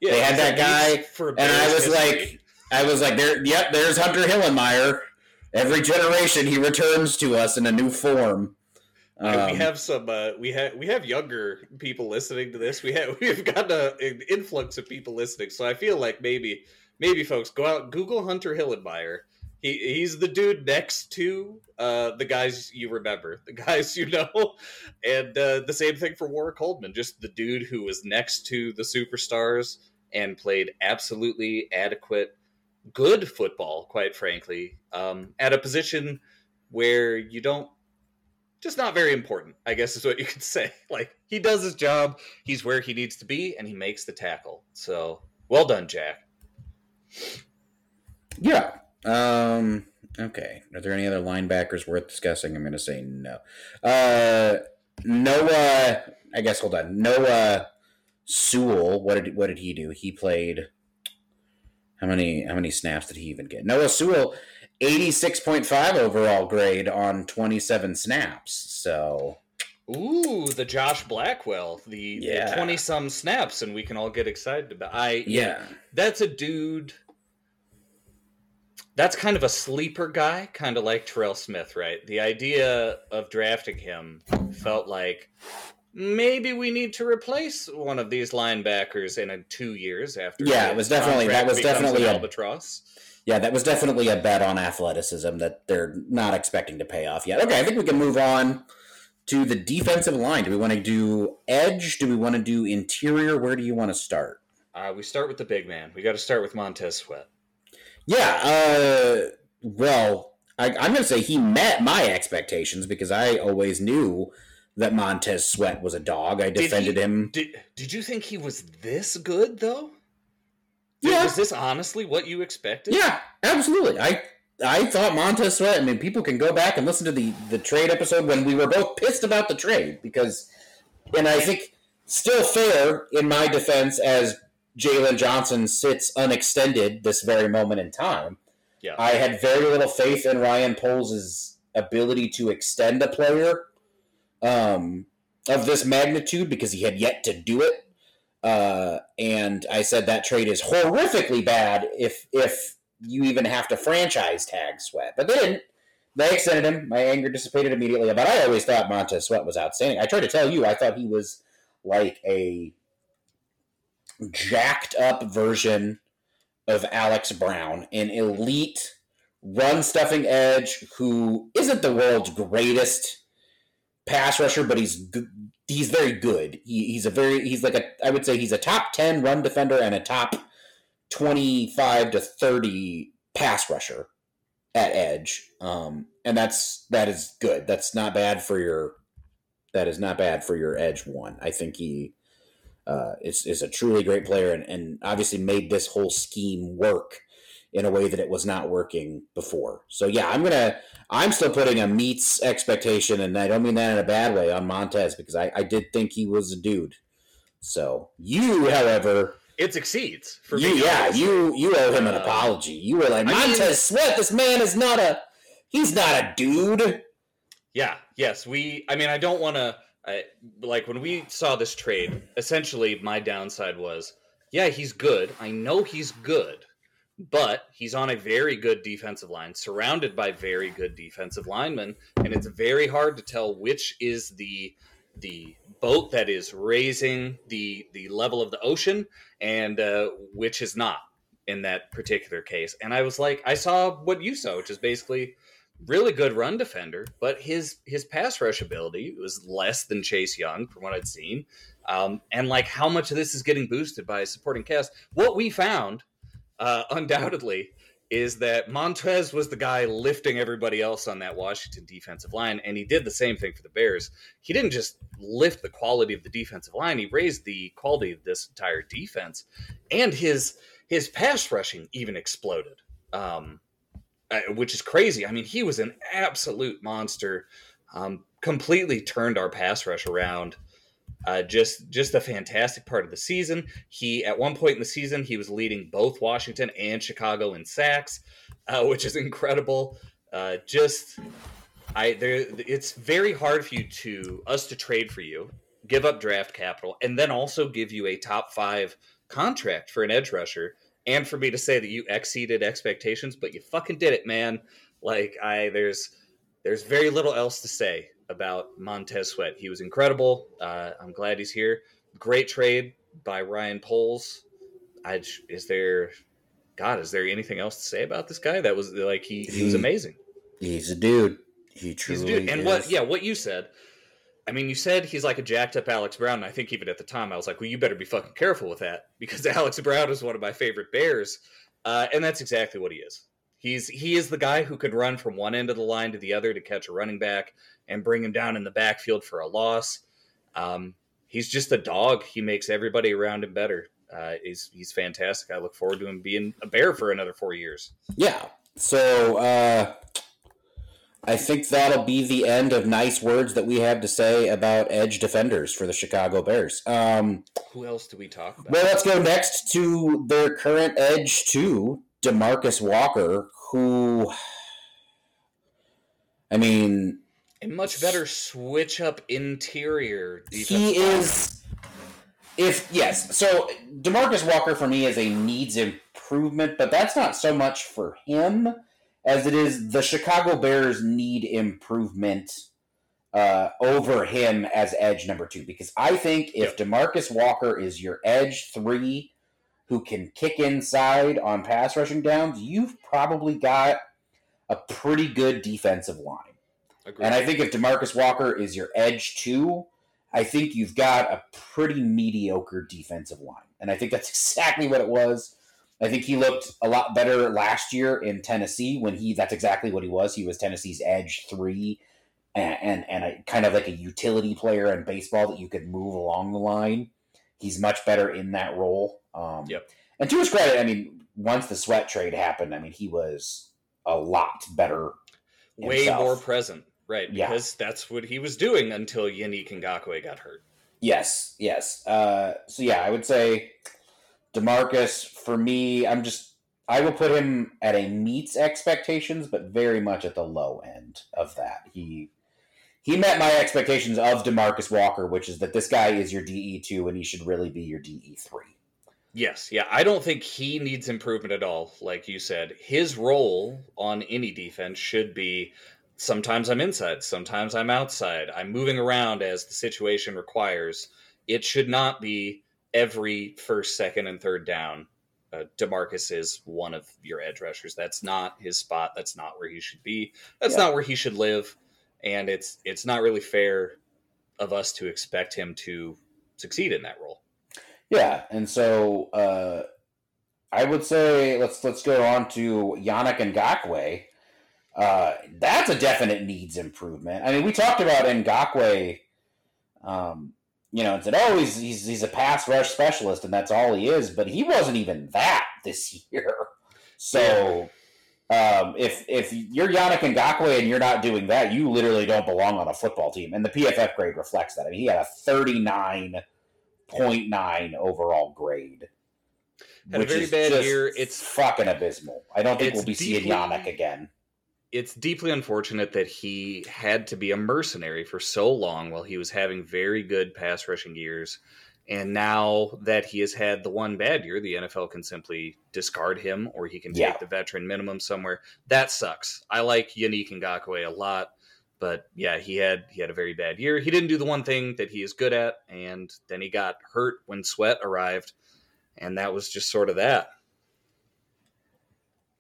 Yeah, they had that guy, And I was history. like, I was like, there. Yep, there's Hunter Hillenmeyer. Every generation he returns to us in a new form. Uh, we Um, have some. Uh, we have we have younger people listening to this. We have we've got a, an influx of people listening. So I feel like maybe maybe folks go out Google Hunter Hillenmeyer. He he's the dude next to uh, the guys you remember, the guys you know, and uh, the same thing for Warwick Holdman. Just the dude who was next to the superstars and played absolutely adequate, good football. Quite frankly, um, at a position where you don't just not very important, I guess is what you could say. Like he does his job, he's where he needs to be, and he makes the tackle. So well done, Jack. Yeah. Um, okay. Are there any other linebackers worth discussing? I'm going to say no. Uh, Noah. I guess. Hold on. Noah Sewell. What did what did he do? He played. How many how many snaps did he even get? Noah Sewell, eighty six point five overall grade on twenty seven snaps. So Ooh, the Josh Blackwell, the Yeah. twenty some snaps, and we can all get excited about. I yeah, that's a dude. That's kind of a sleeper guy, kind of like Terell Smith, right? The idea of drafting him felt like maybe we need to replace one of these linebackers in a two years after. Yeah, it was definitely- that was definitely a- albatross. Yeah, that was definitely a bet on athleticism that they're not expecting to pay off yet. Okay, I think we can move on to the defensive line. Do we want to do edge? Do we want to do interior? Where do you want to start? Uh, we start with the big man. We got to start with Montez Sweat. Yeah, uh, well, I, I'm going to say he met my expectations because I always knew that Montez Sweat was a dog. I Did he- defended him. Did Did you think he was this good though? Yeah. Was this honestly what you expected? Yeah, absolutely. I I thought Montez Sweat. I mean, people can go back and listen to the the trade episode when we were both pissed about the trade because, and I think still fair in my defense as Jaylon Johnson sits unextended this very moment in time. Yeah. I had very little faith in Ryan Poles' ability to extend a player um, of this magnitude because he had yet to do it. Uh, and I said that trade is horrifically bad if if you even have to franchise tag Sweat. But they didn't. They extended him. My anger dissipated immediately. But I always thought Montez Sweat was outstanding. I tried to tell you I thought he was like a jacked up version of Alex Brown, an elite run stuffing edge who isn't the world's greatest pass rusher, but he's he's very good. He, he's a very he's like a I would say he's a top ten run defender and a top twenty five to thirty pass rusher at edge, um, and that's that is good. That's not bad for your that is not bad for your edge one. I think he uh, is is a truly great player and, and obviously made this whole scheme work in a way that it was not working before. So yeah, I'm gonna I'm still putting a meets expectation, and I don't mean that in a bad way on Montez because I, I did think he was a dude. So you, however, It succeeds for you me. yeah you you owe him an apology. You were like I mean- Montez Sweat. This man is not a he's not a dude. Yeah, yes, we. I mean, I don't want to. Like when we saw this trade, essentially my downside was, yeah, he's good. I know he's good, but he's on a very good defensive line, surrounded by very good defensive linemen, and it's very hard to tell which is the the boat that is raising the the level of the ocean and uh, which is not in that particular case. And I was like, I saw what you saw, which is basically really good run defender, but his his pass rush ability was less than Chase Young from what I'd seen. Um, and like how much of this is getting boosted by a supporting cast. What we found, uh, undoubtedly, is that Montez was the guy lifting everybody else on that Washington defensive line, and he did the same thing for the Bears. He didn't just lift the quality of the defensive line; he raised the quality of this entire defense, and his his pass rushing even exploded, um, uh, which is crazy. I mean, he was an absolute monster. Um, completely turned our pass rush around. Uh, just just a fantastic part of the season. He at one point in the season he was leading both Washington and Chicago in sacks, uh, which is incredible. Uh, just I there it's very hard for you to us to trade for you, give up draft capital, and then also give you a top five contract for an edge rusher, and for me to say that you exceeded expectations, but you fucking did it, man. Like I there's there's very little else to say about Montez Sweat. He was incredible. Uh, I'm glad he's here. Great trade by Ryan Poles. I, is there, God, is there anything else to say about this guy? That was like he, he was amazing. He's a dude. He truly he's a dude. And is. what? Yeah, what you said. I mean, you said he's like a jacked up Alex Brown. And I think even at the time, I was like, well, you better be fucking careful with that because Alex Brown is one of my favorite Bears, uh, and that's exactly what he is. He's he is the guy who could run from one end of the line to the other to catch a running back and bring him down in the backfield for a loss. Um, he's just a dog. He makes everybody around him better. Uh, he's he's fantastic. I look forward to him being a bear for another four years. Yeah. So uh, I think that'll be the end of nice words that we have to say about edge defenders for the Chicago Bears. Um, Who else do we talk about? Well, let's go next to their current edge two, Demarcus Walker, who, I mean, a much better switch up interior. He is. If yes, so Demarcus Walker for me is a needs improvement, but that's not so much for him as it is the Chicago Bears need improvement uh, over him as edge number two. Because I think if. Demarcus Walker is your edge three who can kick inside on pass rushing downs, you've probably got a pretty good defensive line. Agreed. And I think if Demarcus Walker is your edge two, I think you've got a pretty mediocre defensive line. And I think that's exactly what it was. I think he looked a lot better last year in Tennessee when he that's exactly what he was. He was Tennessee's edge three and and, and a, kind of like a utility player in baseball that you could move along the line. He's much better in that role. Um, yep. And to his credit, I mean, once the sweat trade happened, I mean, he was a lot better. Way more present, right? Because yeah. that's what he was doing until Yannick Ngakoue got hurt. Yes, yes. Uh, so yeah, I would say Demarcus for me. I'm just I will put him at a meets expectations, but very much at the low end of that. He he met my expectations of Demarcus Walker, which is that this guy is your DE two and he should really be your DE three. Yes, yeah, I don't think he needs improvement at all. Like you said, his role on any defense should be sometimes I'm inside, sometimes I'm outside. I'm moving around as the situation requires. It should not be every first, second, and third down. Uh, Demarcus is one of your edge rushers. That's not his spot. That's not where he should be. That's yeah. not where he should live. And it's it's not really fair of us to expect him to succeed in that role. Yeah, and so uh, I would say let's let's go on to Yannick Ngakoue. Uh, that's a definite needs improvement. I mean, we talked about Ngakoue, um, you know, and said, oh, he's, he's he's a pass rush specialist, and that's all he is. But he wasn't even that this year. So. Um, if if you're Yannick Ngakoue and you're not doing that, you literally don't belong on a football team. And the PFF grade reflects that. I mean, he had a 39.9 overall grade. Had a very bad year. It's fucking abysmal. I don't think we'll be deeply, seeing Yannick again. It's deeply unfortunate that he had to be a mercenary for so long while he was having very good pass rushing years. And now that he has had the one bad year, the NFL can simply discard him or he can take the veteran minimum somewhere. That sucks. I like Yannick Ngakoue a lot. But yeah, he had he had a very bad year. He didn't do the one thing that he is good at, and then he got hurt when Sweat arrived, and that was just sort of that.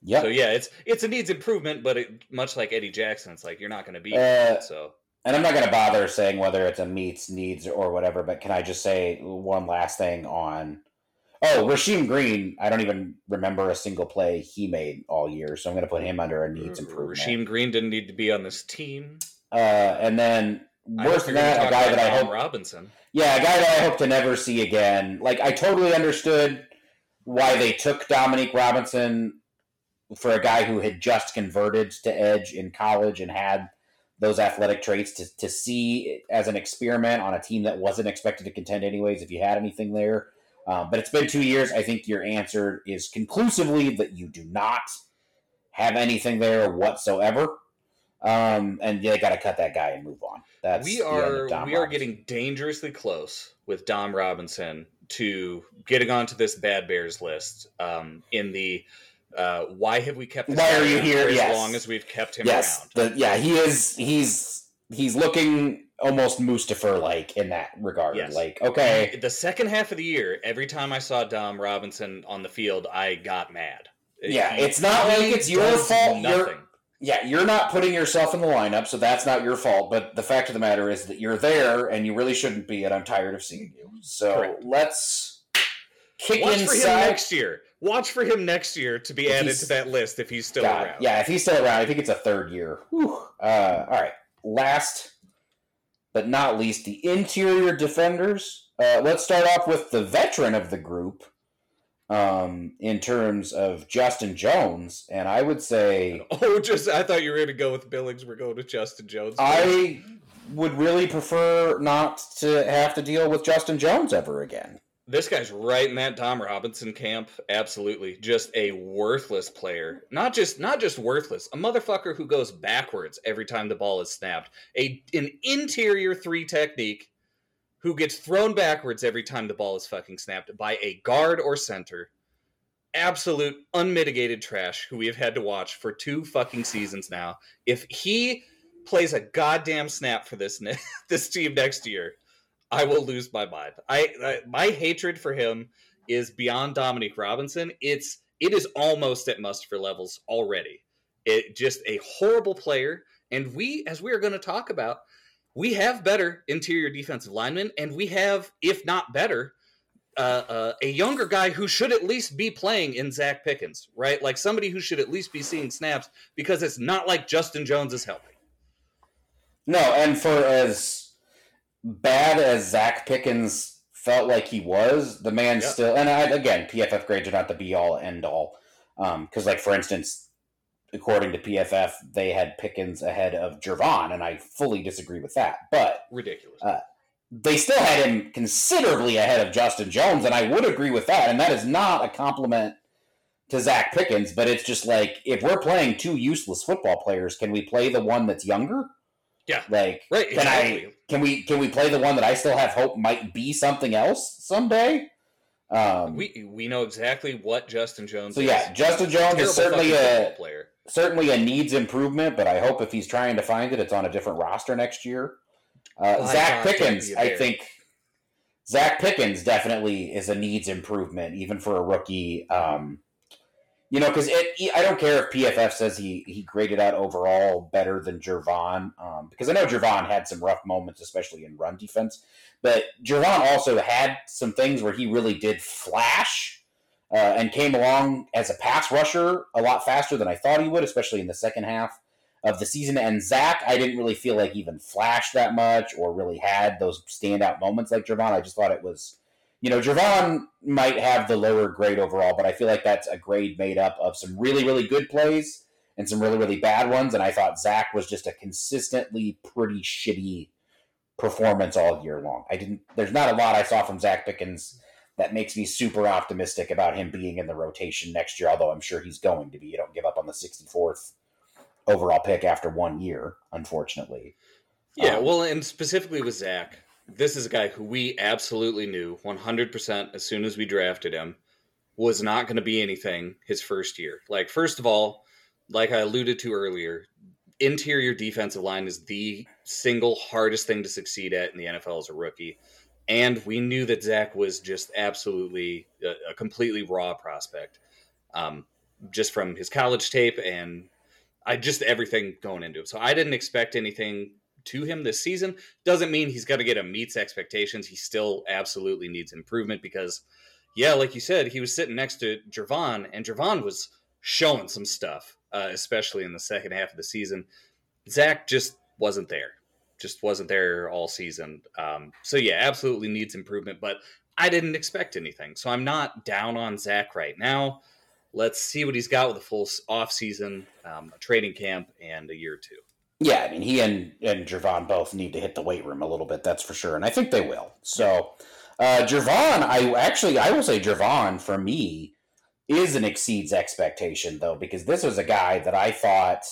Yeah. So yeah, it's it's a needs improvement, but it, much like Eddie Jackson, it's like you're not going to be uh, so. And I'm not going to bother saying whether it's a meets needs or whatever, but can I just say one last thing on? Oh, Rasheem Green. I don't even remember a single play he made all year, so I'm going to put him under a needs improvement. Rasheem Green didn't need to be on this team. Uh, and then worse than that, a guy that I hope Robinson. Yeah, a guy that I hope to never see again. Like I totally understood why they took Dominique Robinson for a guy who had just converted to edge in college and had those athletic traits to, to see as an experiment on a team that wasn't expected to contend anyways if you had anything there. Um, but it's been two years. I think your answer is conclusively that you do not have anything there whatsoever. Um, and they got to cut that guy and move on. That's we are we are getting dangerously close with dom robinson to getting onto this bad bears list um, in the uh, why have we kept? why are you here? as yes. long as we've kept him yes. around? The, yeah, he is. He's he's looking almost Mustipher like in that regard. Yes. Like, okay, the second half of the year, every time I saw Dom Robinson on the field, I got mad. Yeah, he, it's not like it's your fault. Nothing. You're, yeah, you're not putting yourself in the lineup, so that's not your fault. But the fact of the matter is that you're there, and you really shouldn't be. And I'm tired of seeing you. So Correct. let's kick Watch inside. for him next year. Watch for him next year to be if added to that list if he's still God, around. Yeah, if he's still around, I think it's a third year. Uh, all right, last but not least, the interior defenders. Uh, let's start off with the veteran of the group. Um, in terms of Justin Jones, and I would say, oh, just I thought you were going to go with Billings. We're going to Justin Jones. I would really prefer not to have to deal with Justin Jones ever again. This guy's right in that Dom Robinson camp. Absolutely, just a worthless player. Not just not just worthless, a motherfucker who goes backwards every time the ball is snapped. A an interior three technique who gets thrown backwards every time the ball is fucking snapped by a guard or center. Absolute unmitigated trash who we have had to watch for two fucking seasons now. If he plays a goddamn snap for this this team next year, I will lose my mind. I, I my hatred for him is beyond Dominique Robinson. It's it is almost at Mustipher levels already. It just a horrible player, and we, as we are going to talk about, we have better interior defensive linemen, and we have, if not better, uh, uh, a younger guy who should at least be playing in Zacch Pickens, right? Like somebody who should at least be seeing snaps because it's not like Justin Jones is helping. No, and for as bad as Zacch Pickens felt like he was, the man yep. still. And I, again, PFF grades are not the be all end all. Because, um, like for instance, according to PFF, they had Pickens ahead of Gervon, and I fully disagree with that. But ridiculous. Uh, they still had him considerably ahead of Justin Jones, and I would agree with that. And that is not a compliment to Zacch Pickens, but it's just like if we're playing two useless football players, can we play the one that's younger? Yeah. Like, right, can exactly. I can we can we play the one that I still have hope might be something else someday? Um, we we know exactly what Justin Jones. So yeah, Justin Jones is certainly a player. certainly a needs improvement, but I hope if he's trying to find it, it's on a different roster next year. Uh, Zacch Pickens, I think. Zacch Pickens definitely is a needs improvement, even for a rookie. Um, you know, because I don't care if PFF says he he graded out overall better than Gervon, um, because I know Gervon had some rough moments, especially in run defense. But Gervon also had some things where he really did flash uh, and came along as a pass rusher a lot faster than I thought he would, especially in the second half of the season. And Zacch, I didn't really feel like even flashed that much or really had those standout moments like Gervon. I just thought it was you know, Gervon might have the lower grade overall, but I feel like that's a grade made up of some really, really good plays and some really, really bad ones. And I thought Zacch was just a consistently pretty shitty performance all year long. I didn't, there's not a lot I saw from Zacch Pickens that makes me super optimistic about him being in the rotation next year, although I'm sure he's going to be. You don't give up on the 64th overall pick after one year, unfortunately. Yeah, um, well, and specifically with Zacch, this is a guy who we absolutely knew 100% as soon as we drafted him was not going to be anything his first year. Like, first of all, like I alluded to earlier, interior defensive line is the single hardest thing to succeed at in the NFL as a rookie. And we knew that Zacch was just absolutely a, a completely raw prospect, um, just from his college tape and I just everything going into it. So I didn't expect anything to him this season. Doesn't mean he's got to get a meets expectations. He still absolutely needs improvement because, yeah, like you said, he was sitting next to Javon, and Javon was showing some stuff, uh, especially in the second half of the season. Zacch just wasn't there, just wasn't there all season. Um, so yeah, absolutely needs improvement, but I didn't expect anything, so I'm not down on Zacch right now. Let's see what he's got with a full off season, um, a training camp, and a year or two. Yeah, I mean, he and and Javon both need to hit the weight room a little bit. That's for sure, and I think they will. So, uh, Javon, I actually I will say Javon for me is an exceeds expectation though because this was a guy that I thought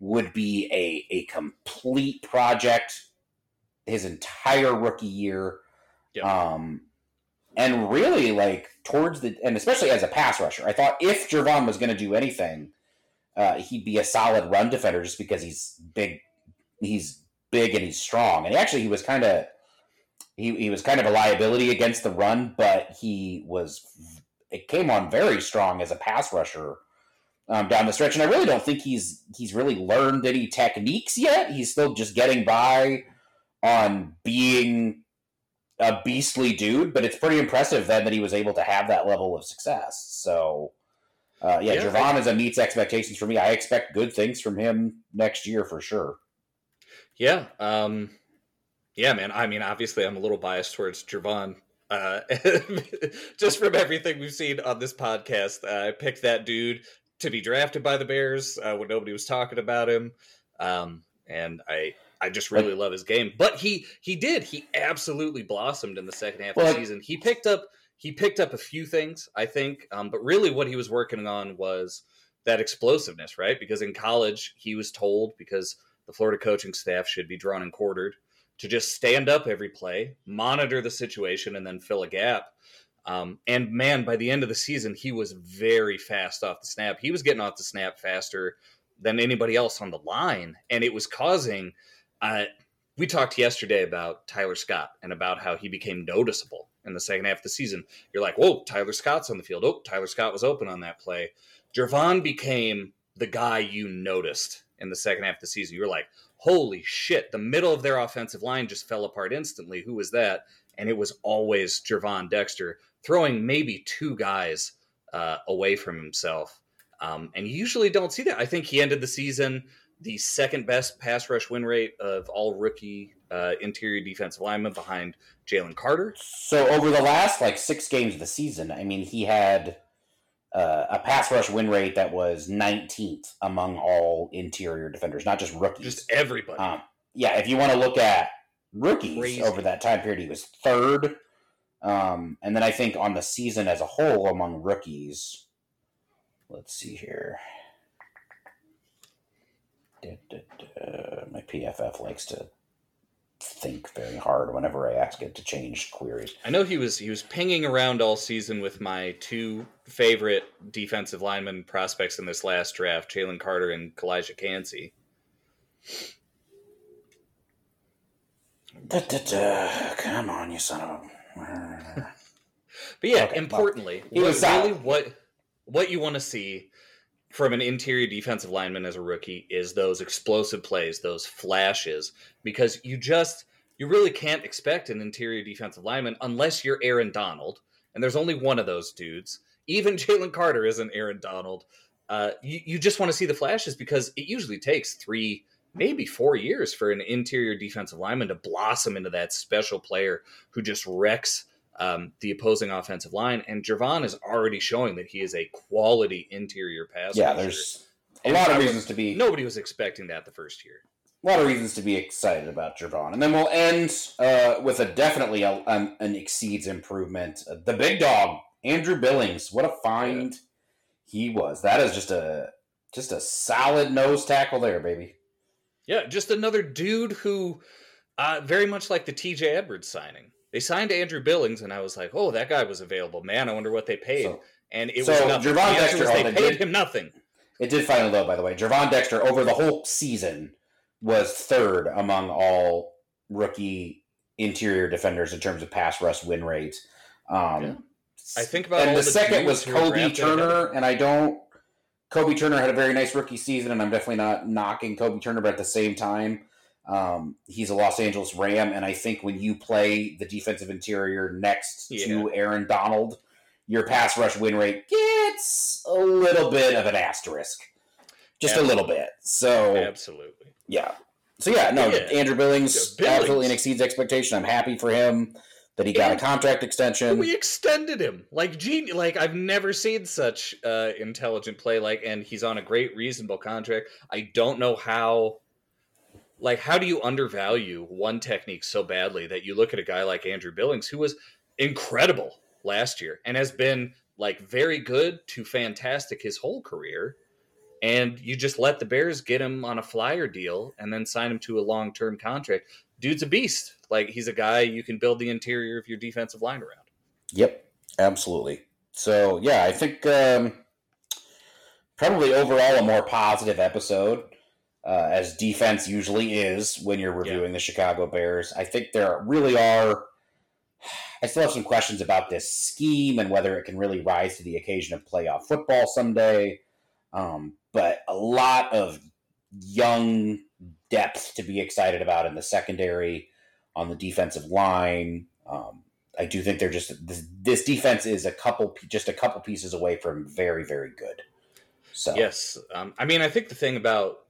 would be a a complete project his entire rookie year. Yep. Um, and really like towards the and especially as a pass rusher, I thought if Javon was going to do anything uh, he'd be a solid run defender just because he's big. He's big and he's strong. And actually, he was kind of he, he was kind of a liability against the run, but he was it came on very strong as a pass rusher um, down the stretch. And I really don't think he's he's really learned any techniques yet. He's still just getting by on being a beastly dude, but it's pretty impressive then that he was able to have that level of success. So uh, yeah, yeah, Javon is a meets expectations for me. I expect good things from him next year for sure. Yeah, um, yeah, man. I mean, obviously, I'm a little biased towards Javon. Uh, just from everything we've seen on this podcast, uh, I picked that dude to be drafted by the Bears uh, when nobody was talking about him, um, and I I just really love his game. But he he did he absolutely blossomed in the second half well, of the season. He picked up he picked up a few things, I think, um, but really what he was working on was that explosiveness, right? Because in college, he was told because the Florida coaching staff should be drawn and quartered to just stand up every play, monitor the situation, and then fill a gap. Um, and man, by the end of the season, he was very fast off the snap. He was getting off the snap faster than anybody else on the line, and it was causing. Uh, we talked yesterday about Tyler Scott and about how he became noticeable in the second half of the season. You're like, whoa, Tyler Scott's on the field. Oh, Tyler Scott was open on that play. Javon became the guy you noticed in the second half of the season. You were like, holy shit, the middle of their offensive line just fell apart instantly. Who was that? And it was always Gervon Dexter throwing maybe two guys uh, away from himself. Um, and you usually don't see that. I think he ended the season the second best pass rush win rate of all rookie uh, interior defensive linemen behind Jalen Carter. So over the last like six games of the season, I mean, he had uh, a pass rush win rate that was 19th among all interior defenders, not just rookies, just everybody. Um, yeah, if you want to look at rookies Crazy. over that time period, he was third. Um, and then I think on the season as a whole among rookies, let's see here. My PFF likes to think very hard whenever I ask it to change queries. I know he was he was pinging around all season with my two favorite defensive lineman prospects in this last draft, Jalen Carter and Calijah Kancey. Da, da, da. Come on, you son of a. but yeah, okay, importantly, well, really what what you want to see from an interior defensive lineman as a rookie is those explosive plays, those flashes, because you just you really can't expect an interior defensive lineman unless you're Aaron Donald, and there's only one of those dudes. Even Jalen Carter isn't Aaron Donald. Uh, you, you just want to see the flashes because it usually takes three, maybe four years for an interior defensive lineman to blossom into that special player who just wrecks um, the opposing offensive line. And Javon is already showing that he is a quality interior passer. Yeah, there's a lot of reasons to be. Nobody was expecting that the first year. A lot of reasons to be excited about Javon. And then we'll end uh, with a definitely a, um, an exceeds improvement. Uh, the big dog, Andrew Billings. What a find he was. That is just a just a solid nose tackle there, baby. Yeah, just another dude who, uh, very much like the TJ Edwards signing, they signed Andrew Billings, and I was like, "Oh, that guy was available. Man, I wonder what they paid." So, and it so was nothing. Gervon the Dexter, they paid did, him nothing. It did finally low, by the way. Gervon Dexter over the whole season was third among all rookie interior defenders in terms of pass rush win rate. Um, yeah. I think about and the, the second was Kobie Turner, and I don't. Kobie Turner had a very nice rookie season, and I'm definitely not knocking Kobie Turner, but at the same time, Um, he's a Los Angeles Ram, and I think when you play the defensive interior next Yeah. to Aaron Donald, your pass rush win rate gets a little bit of an asterisk, just a little bit. So Absolutely. yeah. So yeah, no, Yeah. Andrew Billings, Billings. absolutely exceeds expectation. I'm happy for him that he got And- a contract extension. We extended him like gene like I've never seen such uh, intelligent play like and he's on a great reasonable contract. I don't know how like how do you undervalue one technique so badly that you look at a guy like Andrew Billings who was incredible last year and has been like very good to fantastic his whole career and you just let the Bears get him on a flyer deal and then sign him to a long-term contract. Dude's a beast. Like he's a guy you can build the interior of your defensive line around. Yep, absolutely. So yeah, I think um, probably overall a more positive episode, uh, as defense usually is when you're reviewing the Chicago Bears. I think there really are. I still have some questions about this scheme and whether it can really rise to the occasion of playoff football someday. Um, but a lot of young depth to be excited about in the secondary, on the defensive line. Um, I do think they're just this, this defense is a couple just a couple pieces away from very very good. So Yes. Um, I mean, I think the thing about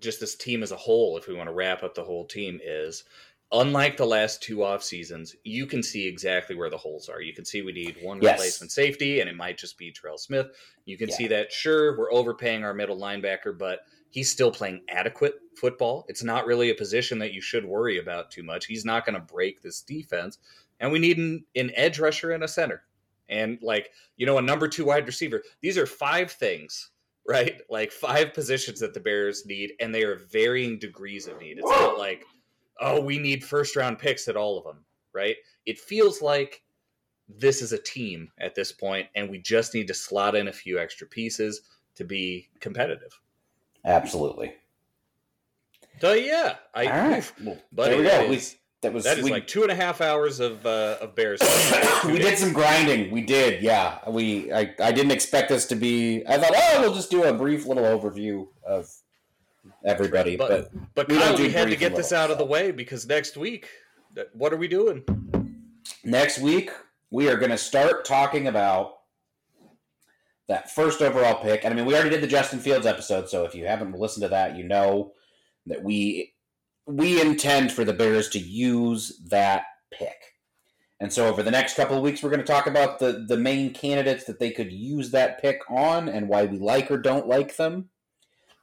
just this team as a whole, if we want to wrap up the whole team, is unlike the last two off seasons, you can see exactly where the holes are. You can see we need one Yes. replacement safety, and it might just be Terell Smith. You can Yeah. see that, sure, we're overpaying our middle linebacker, but he's still playing adequate football. It's not really a position that you should worry about too much. He's not going to break this defense. And we need an, an edge rusher and a center. And like, you know, a number two wide receiver. These are five things right? Like five positions that the Bears need, and they are varying degrees of need. It's not like, oh, we need first round picks at all of them, right? It feels like this is a team at this point, and we just need to slot in a few extra pieces to be competitive. absolutely. So yeah, I All right, well, buddy, there we go. We, that was that is we, like two and a half hours of uh, of Bears. we did some grinding. We did, yeah. We I, I didn't expect this to be. I thought, oh, we'll just do a brief little overview of everybody, But- but, But We Kyle, do we had to get this out of the way because next week, what are we doing? next week we are going to start talking about that first overall pick. And I mean, we already did the Justin Fields episode, so if you haven't listened to that, you know that we we intend for the Bears to use that pick. And so over the next couple of weeks, we're going to talk about the the main candidates that they could use that pick on and why we like or don't like them.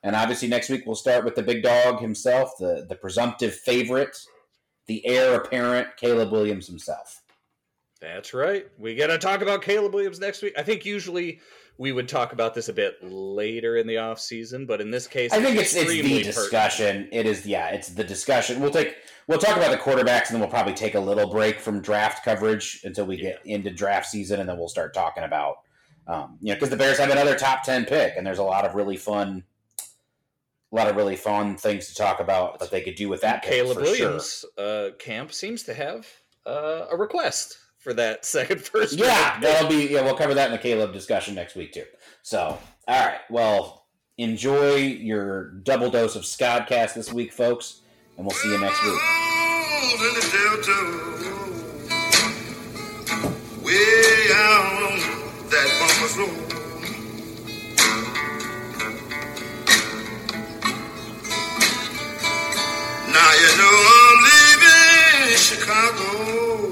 And obviously, next week we'll start with the big dog himself, the the presumptive favorite, the heir apparent, Caleb Williams himself. That's right. We got to talk about Caleb Williams next week. I think usually we would talk about this a bit later in the off season, but in this case, I think it's it's the pertinent. discussion. It is yeah, it's the discussion. We'll take we'll talk about the quarterbacks and then we'll probably take a little break from draft coverage until we get into draft season and then we'll start talking about um, you know because the Bears have another top ten pick and there's a lot of really fun a lot of really fun things to talk about that they could do with that Caleb for sure. Williams uh, camp seems to have uh, a request for that second first. Yeah, round pick. that'll be yeah. We'll cover that in the Caleb discussion next week too. So, all right. Well, enjoy your double dose of Scodcast this week, folks, and we'll see you next week. in the delta, way out on that bumpers road. Now you know I'm leaving Chicago,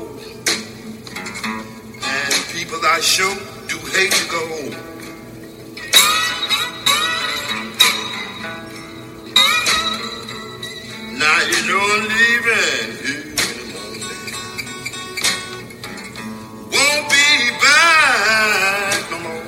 for thy show do hate to go home. Now you know I'm leaving. Won't be back no more.